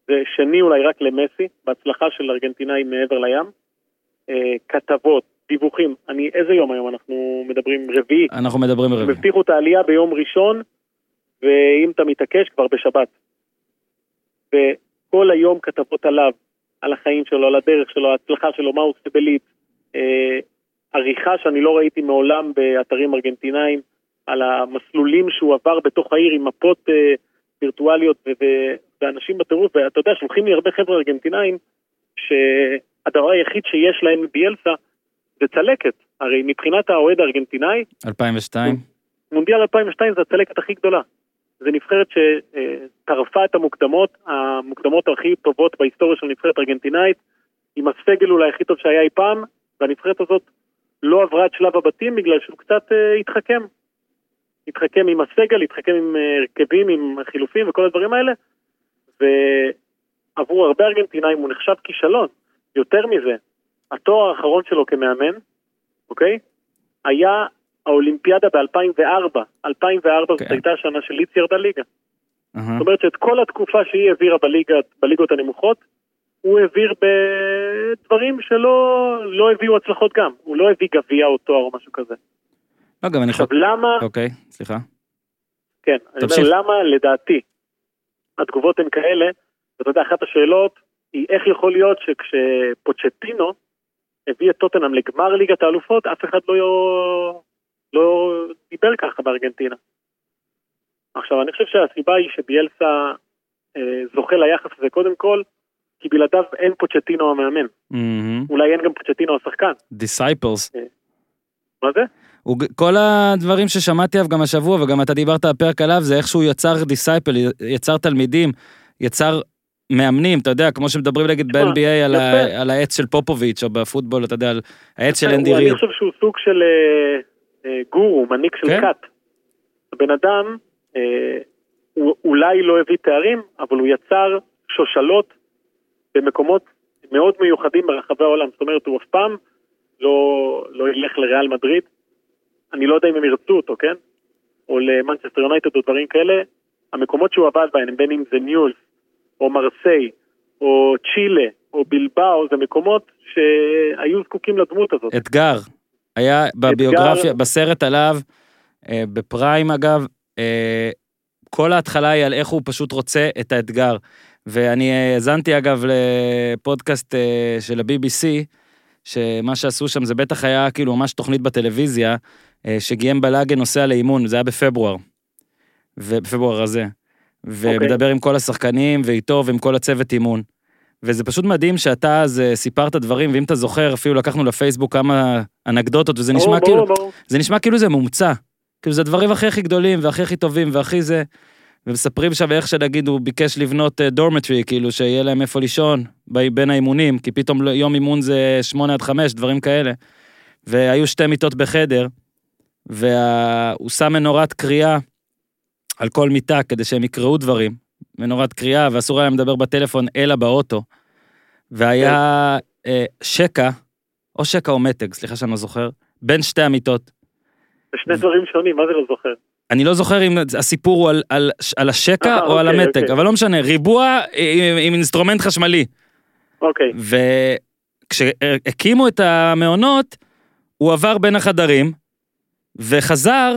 זה שני אולי רק למסי, בהצלחה של ארגנטינאים מעבר לים. כתבות, דיווחים, אני, איזה יום היום אנחנו מדברים? רביעי. אנחנו מדברים הם ברביעי. הבטיחו את העלייה ביום ראשון, ואם אתה מתעקש, כבר בשבת. וכל היום כתבות עליו, על החיים שלו, על הדרך שלו, ההצלחה שלו, מה הוא עושה בליץ. אה, עריכה שאני לא ראיתי מעולם באתרים ארגנטינאים, על המסלולים שהוא עבר בתוך העיר עם מפות אה, וירטואליות ו- ו- ואנשים בטירוף, ואתה יודע, שולחים לי הרבה חבר'ה ארגנטינאים, שהדבר היחיד שיש להם מביאלסה זה צלקת. הרי מבחינת האוהד הארגנטינאי, 2002. מונדיאל 2002 זה הצלקת הכי גדולה. זו נבחרת שטרפה את המוקדמות, המוקדמות הכי טובות בהיסטוריה של נבחרת ארגנטינאית, עם הסגל אולי הכי טוב שהיה אי פעם, והנבחרת הזאת לא עברה את שלב הבתים בגלל שהוא קצת אה, התחכם. התחכם עם הסגל, התחכם עם אה, הרכבים, עם חילופים וכל הדברים האלה, ועבור הרבה ארגנטינאים הוא נחשב כישלון. יותר מזה, התואר האחרון שלו כמאמן, אוקיי? היה האולימפיאדה ב-2004. 2004 זאת כן. הייתה השנה של ליץ ירדה ליגה. אהה. זאת אומרת שאת כל התקופה שהיא העבירה בליגה, בליגות הנמוכות, הוא העביר בדברים שלא לא הביאו הצלחות גם. הוא לא הביא גביע או תואר או משהו כזה. לא, גם אני עכשיו, חושב... למה, אוקיי, סליחה. כן, אני תמשיך. אומר, למה לדעתי התגובות הן כאלה, ואתה יודע, אחת השאלות היא איך יכול להיות שכשפוצ'טינו הביא את טוטנאם לגמר ליגת האלופות, אף אחד לא, לא דיבר ככה בארגנטינה. עכשיו, אני חושב שהסיבה היא שביאלסה אה, זוכה ליחס הזה קודם כל, כי בלעדיו אין פוצ'טינו המאמן. אולי אין גם פוצ'טינו השחקן. disciples. מה זה? כל הדברים ששמעתי עליו גם השבוע, וגם אתה דיברת בפרק עליו, זה איך שהוא יצר disciple, יצר תלמידים, יצר מאמנים, אתה יודע, כמו שמדברים נגיד ב-NBA על, ה- על העץ של פופוביץ', או בפוטבול, אתה יודע, על העץ של אנדי ריד. אני חושב שהוא סוג של אה, אה, גורו, מנהיג של כן. כת. הבן אדם, אה, הוא אולי לא הביא תארים, אבל הוא יצר שושלות במקומות מאוד מיוחדים ברחבי העולם. זאת אומרת, הוא אף פעם לא, לא ילך לריאל מדריד. אני לא יודע אם הם ירצו אותו, כן? או למנצ'סטר יונייטד או דברים כאלה. המקומות שהוא עבד בהם, בין אם זה ניולס, או מרסיי, או צ'ילה, או בילבאו, זה מקומות שהיו זקוקים לדמות הזאת. אתגר. היה בביוגרפיה, בסרט עליו, אה, בפריים אגב, אה, כל ההתחלה היא על איך הוא פשוט רוצה את האתגר. ואני האזנתי אגב לפודקאסט אה, של ה-BBC, שמה שעשו שם זה בטח היה כאילו ממש תוכנית בטלוויזיה, שגיהם בלאגן נוסע לאימון, זה היה בפברואר. ובפברואר הזה. ומדבר עם כל השחקנים ואיתו ועם כל הצוות אימון. וזה פשוט מדהים שאתה אז אה, סיפרת דברים, ואם אתה זוכר, אפילו לקחנו לפייסבוק כמה אנקדוטות, וזה נשמע ברור, כאילו, ברור, ברור. זה נשמע כאילו זה מומצא. כאילו זה הדברים הכי הכי גדולים והכי הכי טובים והכי זה. ומספרים שם איך שנגיד הוא ביקש לבנות דורמטרי, כאילו שיהיה להם איפה לישון בין האימונים, כי פתאום לא- יום אימון זה שמונה עד חמש, דברים כאלה. והיו שתי מיטות בחדר, והוא שם מנורת קריאה על כל מיטה כדי שהם יקראו דברים. מנורת קריאה, ואסור היה לדבר בטלפון אלא באוטו. והיה אה, שקע, או שקע או מתג, סליחה שאני לא זוכר, בין שתי המיטות. זה שני דברים שונים, מה זה לא זוכר? אני לא זוכר אם הסיפור הוא על, על, על השקע אה, או על אוקיי, המתג, אוקיי. אבל לא משנה, ריבוע עם, עם instrument חשמלי. אוקיי, וכשהקימו את המעונות, הוא עבר בין החדרים, וחזר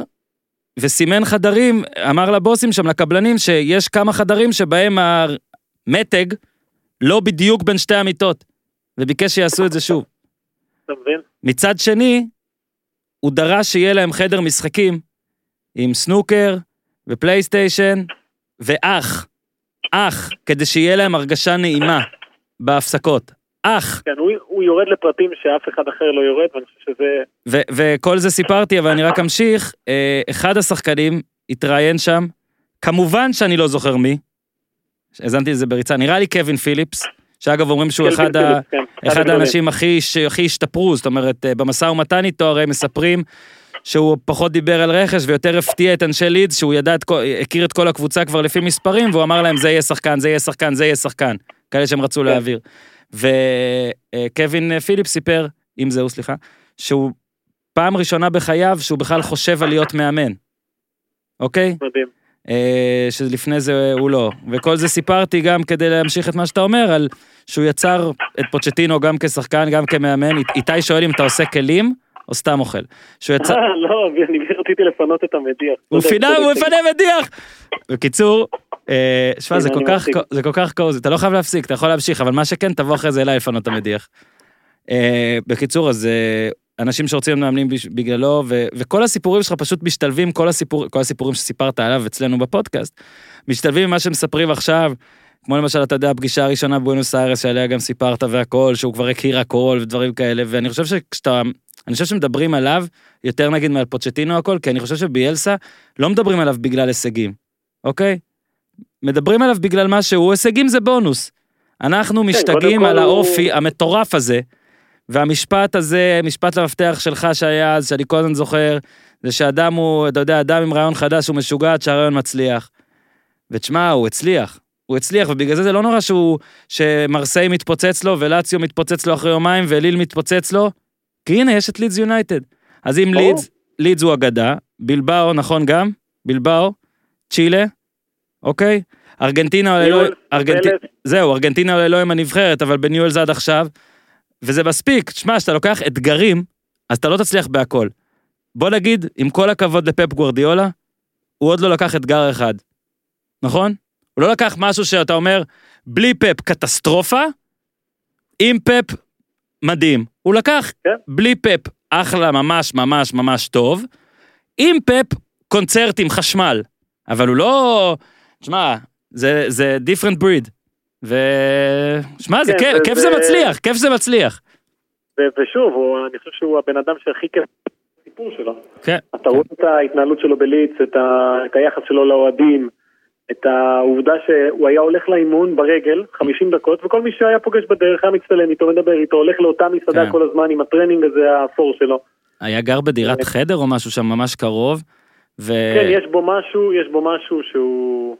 וסימן חדרים, אמר לבוסים שם, לקבלנים, שיש כמה חדרים שבהם המתג לא בדיוק בין שתי המיטות, וביקש שיעשו את זה שוב. אתה מבין? מצד שני, הוא דרש שיהיה להם חדר משחקים עם סנוקר ופלייסטיישן ואח, אח, כדי שיהיה להם הרגשה נעימה בהפסקות. אח. כן, הוא, הוא יורד לפרטים שאף אחד אחר לא יורד, ואני חושב שזה... ו- וכל זה סיפרתי, אבל אני רק אמשיך. אה, אחד השחקנים התראיין שם, כמובן שאני לא זוכר מי, האזנתי לזה בריצה, נראה לי קווין פיליפס, שאגב אומרים שהוא אחד, ה- פיליפס, כן, אחד. האנשים הכי, ש- הכי השתפרו, זאת אומרת, אה, במשא ומתן איתו הרי מספרים שהוא פחות דיבר על רכש ויותר הפתיע את אנשי לידס, שהוא ידע את כל, הכיר את כל הקבוצה כבר לפי מספרים, והוא אמר להם זה יהיה שחקן, זה יהיה שחקן, זה יהיה שחקן, כאלה שהם רצו כן. להעביר. וקווין פיליפ סיפר, אם זהו, סליחה, שהוא פעם ראשונה בחייו שהוא בכלל חושב על להיות מאמן, אוקיי? מדהים. אה, שלפני זה הוא לא. וכל זה סיפרתי גם כדי להמשיך את מה שאתה אומר, על שהוא יצר את פוצ'טינו גם כשחקן, גם כמאמן. אית- איתי שואל אם אתה עושה כלים, או סתם אוכל. שהוא יצר... אה, לא, אני רציתי לפנות את המדיח. הוא צודק, פינה, הוא. מפנה מדיח! בקיצור, אה, שמע, זה כל כך, קוזי, אתה לא חייב להפסיק, אתה יכול להמשיך, אבל מה שכן, תבוא אחרי זה אליי לפנות את המדיח. אה, בקיצור, אז אה, אנשים שרוצים להיות מאמנים בגללו, ו- וכל הסיפורים שלך פשוט משתלבים, כל, הסיפור, כל הסיפורים שסיפרת עליו אצלנו בפודקאסט, משתלבים עם מה שמספרים עכשיו, כמו למשל, אתה יודע, הפגישה הראשונה בבואנוס איירס, שעליה גם סיפרת והכל, שהוא כבר הכיר הכל ודברים כאלה, ואני חושב שכשאתה, אני חושב שמדברים עליו, יותר נגיד מעל פוצ'טינו הכל, כי אני חושב שביאלסה לא מדברים עליו בגלל הישגים, אוקיי? מדברים עליו בגלל מה שהוא, הישגים זה בונוס. אנחנו משתגעים קודם כל על הוא- האופי המטורף הזה, והמשפט הזה, משפט למפתח שלך שהיה אז, שאני כל הזמן זוכר, זה שאדם הוא, אתה יודע, אדם עם רעיון חדש הוא משוגע עד שהרעיון מצליח. ותשמע, הוא הצליח. הוא הצליח, ובגלל זה זה לא נורא שהוא, שמרסיי מתפוצץ לו, ולציו מתפוצץ לו אחרי יומיים, וליל מתפוצץ לו, כי הנה, יש את לידס יונייטד. אז אם. לידס, לידס הוא אגדה, בלבאו, נכון גם? בלבאו, צ'ילה, אוקיי? ארגנטינה, לא, ניואלס, ארגנט... זהו, ארגנטינה לא עם הנבחרת, אבל בניואל זה עד עכשיו, וזה מספיק. תשמע, כשאתה לוקח אתגרים, אז אתה לא תצליח בהכל. בוא נגיד, עם כל הכבוד לפפ גוורדיולה, הוא עוד לא לקח אתגר אחד, נכון? הוא לא לקח משהו שאתה אומר, בלי פפ קטסטרופה, עם פפ מדהים. הוא לקח כן. בלי פפ אחלה, ממש ממש ממש טוב, עם פפ קונצרט עם חשמל. אבל הוא לא... תשמע, זה, זה different breed. ו... שמע, כן, כיף, זה- כיף זה זה- מצליח, כיף זה מצליח. ושוב, הוא, אני חושב שהוא הבן אדם שהכי כיף בסיפור שלו. כן. אתה רואה את ההתנהלות שלו בלידס, את, ה, את היחס שלו לאוהדים, את העובדה שהוא היה הולך לאימון ברגל 50 דקות, וכל מי שהיה פוגש בדרך היה מצטלם איתו, מדבר איתו, הולך לאותה מסעדה כן. כל הזמן עם הטרנינג הזה האפור שלו. היה גר בדירת חדר או משהו שם ממש קרוב, ו... כן, יש בו משהו, יש בו משהו שהוא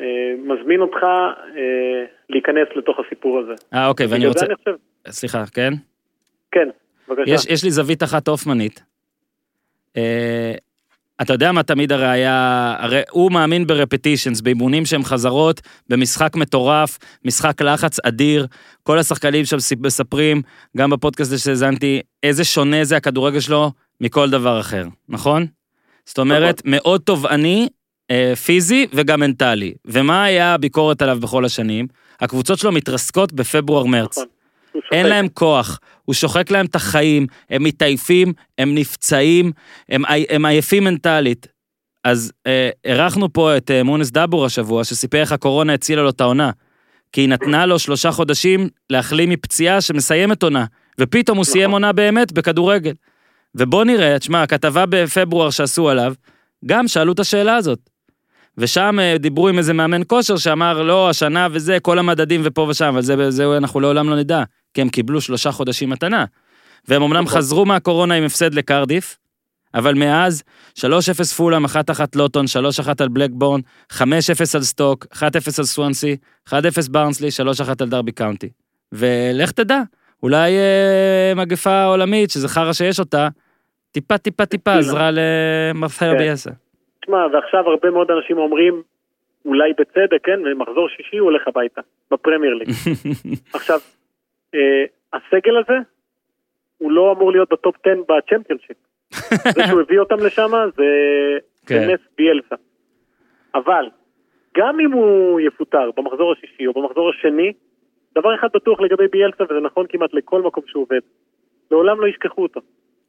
אה, מזמין אותך אה, להיכנס לתוך הסיפור הזה. אה, אוקיי, ואני רוצה... חושב, סליחה, כן? כן, בבקשה. יש, יש לי זווית אחת הופמנית. אה, אתה יודע מה תמיד הרי היה, הרי הוא מאמין ברפטישנס, באימונים שהם חזרות, במשחק מטורף, משחק לחץ אדיר, כל השחקנים שם מספרים, גם בפודקאסט הזה שהאזנתי, איזה שונה זה הכדורגל שלו מכל דבר אחר, נכון? זאת אומרת, מאוד תובעני, אה, פיזי וגם מנטלי. ומה היה הביקורת עליו בכל השנים? הקבוצות שלו מתרסקות בפברואר-מרץ. נכון. אין. להם כוח, הוא שוחק להם את החיים, הם מתעייפים, הם נפצעים, הם, הם עייפים מנטלית. אז אה, אירחנו פה את אה, מונס דבור השבוע, שסיפר איך הקורונה הצילה לו את העונה. כי היא נתנה לו שלושה חודשים להחלים מפציעה שמסיימת עונה, ופתאום הוא סיים עונה באמת בכדורגל. ובוא נראה, תשמע, הכתבה בפברואר שעשו עליו, גם שאלו את השאלה הזאת. ושם אה, דיברו עם איזה מאמן כושר שאמר, לא, השנה וזה, כל המדדים ופה ושם, אבל זה, זה אנחנו לעולם לא נדע, כי הם קיבלו שלושה חודשים מתנה. והם אמנם נכון. חזרו מהקורונה עם הפסד לקרדיף, אבל מאז, 3-0 פולאם, 1-1 לוטון, 3-1 על בלקבורן, 5-0 על סטוק, 1-0 על סוונסי, 1-0 ברנסלי, 3-1 על דרבי קאונטי. ולך תדע, אולי אה, מגפה עולמית, שזה חרא שיש אותה, טיפה טיפה טיפה עזרה למפחר כן. ביאלסה. תשמע, ועכשיו הרבה מאוד אנשים אומרים, אולי בצדק, כן, במחזור שישי הוא הולך הביתה, בפרמייר ליג. עכשיו, הסגל הזה, הוא לא אמור להיות בטופ 10 בצ'מפיונשיפ. זה שהוא הביא אותם לשם, זה כן. נס ביאלסה. אבל, גם אם הוא יפוטר במחזור השישי או במחזור השני, דבר אחד בטוח לגבי ביאלסה, וזה נכון כמעט לכל מקום שהוא עובד, לעולם לא ישכחו אותו.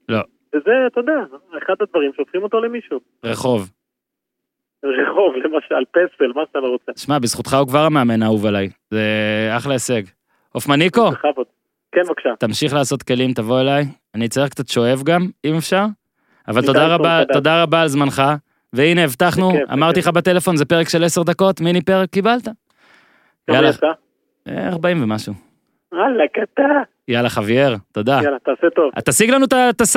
לא, וזה, אתה יודע, אחד הדברים שהופכים אותו למישהו. רחוב. רחוב, למשל, פסל, מה שאתה לא רוצה. שמע, בזכותך הוא כבר המאמן האהוב עליי. זה אחלה הישג. הופמניקו, בכבוד. כן, בבקשה. תמשיך לעשות כלים, תבוא אליי. אני צריך קצת שואב גם, אם אפשר. אבל תודה רבה, תודה. רבה על זמנך. והנה, הבטחנו, אמרתי לך. בטלפון, זה פרק של עשר דקות, מיני פרק, קיבלת. יאללה, יצא? אה, 40 ומשהו. וואלה, קטע. יאללה, חוויאר, תודה. יאללה, תעשה טוב. תשיג לנו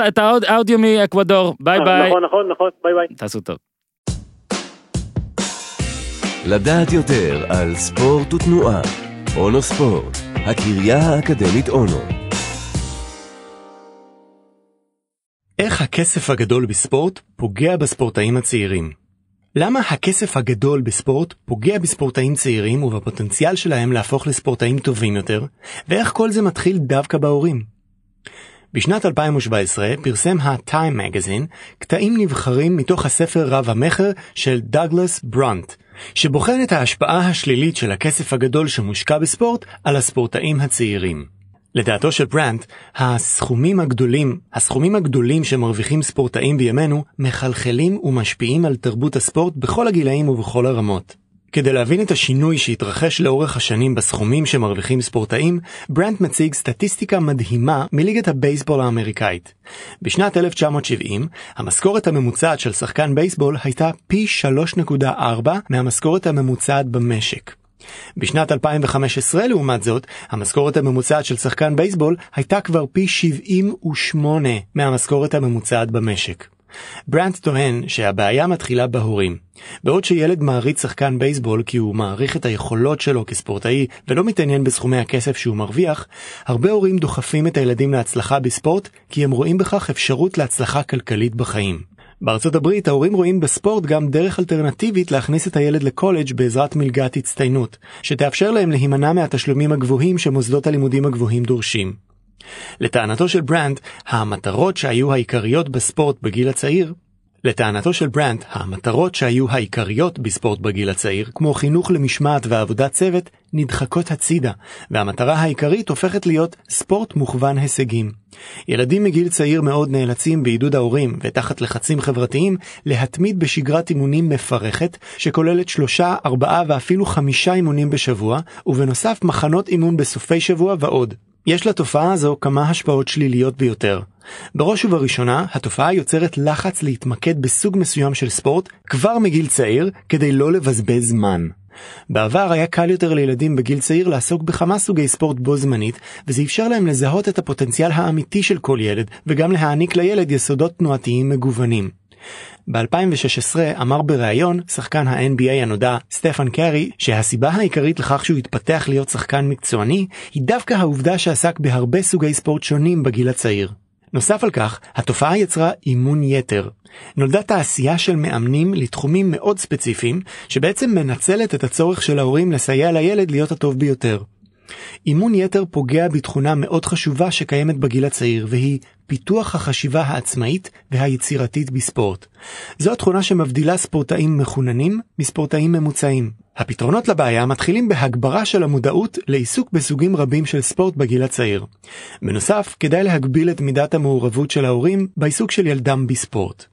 את האודיו מאקוודור, ביי אה, ביי. נכון, נכון, נכון, ביי ביי. תעשו טוב. לדעת יותר על ספורט ותנועה. אונו ספורט, הקריה האקדמית אונו. איך הכסף הגדול בספורט פוגע בספורטאים הצעירים? למה הכסף הגדול בספורט פוגע בספורטאים צעירים ובפוטנציאל שלהם להפוך לספורטאים טובים יותר, ואיך כל זה מתחיל דווקא בהורים? בשנת 2017 פרסם ה-Time Magazine קטעים נבחרים מתוך הספר רב המכר של דאגלס ברונט, שבוחן את ההשפעה השלילית של הכסף הגדול שמושקע בספורט על הספורטאים הצעירים. לדעתו של ברנט, הסכומים הגדולים, הסכומים הגדולים שמרוויחים ספורטאים בימינו, מחלחלים ומשפיעים על תרבות הספורט בכל הגילאים ובכל הרמות. כדי להבין את השינוי שהתרחש לאורך השנים בסכומים שמרוויחים ספורטאים, ברנט מציג סטטיסטיקה מדהימה מליגת הבייסבול האמריקאית. בשנת 1970, המשכורת הממוצעת של שחקן בייסבול הייתה פי 3.4 מהמשכורת הממוצעת במשק. בשנת 2015 לעומת זאת, המשכורת הממוצעת של שחקן בייסבול הייתה כבר פי 78 מהמשכורת הממוצעת במשק. ברנט טוען שהבעיה מתחילה בהורים. בעוד שילד מעריץ שחקן בייסבול כי הוא מעריך את היכולות שלו כספורטאי ולא מתעניין בסכומי הכסף שהוא מרוויח, הרבה הורים דוחפים את הילדים להצלחה בספורט כי הם רואים בכך אפשרות להצלחה כלכלית בחיים. בארצות הברית ההורים רואים בספורט גם דרך אלטרנטיבית להכניס את הילד לקולג' בעזרת מלגת הצטיינות, שתאפשר להם להימנע מהתשלומים הגבוהים שמוסדות הלימודים הגבוהים דורשים. לטענתו של ברנד, המטרות שהיו העיקריות בספורט בגיל הצעיר, לטענתו של ברנד, המטרות שהיו העיקריות בספורט בגיל הצעיר, כמו חינוך למשמעת ועבודת צוות, נדחקות הצידה, והמטרה העיקרית הופכת להיות ספורט מוכוון הישגים. ילדים מגיל צעיר מאוד נאלצים בעידוד ההורים ותחת לחצים חברתיים להתמיד בשגרת אימונים מפרכת שכוללת שלושה, ארבעה ואפילו חמישה אימונים בשבוע, ובנוסף מחנות אימון בסופי שבוע ועוד. יש לתופעה הזו כמה השפעות שליליות ביותר. בראש ובראשונה, התופעה יוצרת לחץ להתמקד בסוג מסוים של ספורט כבר מגיל צעיר כדי לא לבזבז זמן. בעבר היה קל יותר לילדים בגיל צעיר לעסוק בכמה סוגי ספורט בו זמנית, וזה אפשר להם לזהות את הפוטנציאל האמיתי של כל ילד, וגם להעניק לילד יסודות תנועתיים מגוונים. ב-2016 אמר בריאיון שחקן ה-NBA הנודע סטפן קארי שהסיבה העיקרית לכך שהוא התפתח להיות שחקן מקצועני היא דווקא העובדה שעסק בהרבה סוגי ספורט שונים בגיל הצעיר. נוסף על כך, התופעה יצרה אימון יתר. נולדה תעשייה של מאמנים לתחומים מאוד ספציפיים, שבעצם מנצלת את הצורך של ההורים לסייע לילד להיות הטוב ביותר. אימון יתר פוגע בתכונה מאוד חשובה שקיימת בגיל הצעיר, והיא פיתוח החשיבה העצמאית והיצירתית בספורט. זו התכונה שמבדילה ספורטאים מחוננים מספורטאים ממוצעים. הפתרונות לבעיה מתחילים בהגברה של המודעות לעיסוק בסוגים רבים של ספורט בגיל הצעיר. בנוסף, כדאי להגביל את מידת המעורבות של ההורים בעיסוק של ילדם בספורט.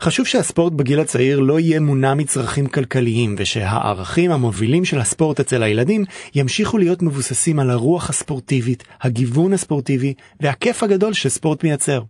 חשוב שהספורט בגיל הצעיר לא יהיה מונע מצרכים כלכליים ושהערכים המובילים של הספורט אצל הילדים ימשיכו להיות מבוססים על הרוח הספורטיבית, הגיוון הספורטיבי והכיף הגדול שספורט מייצר.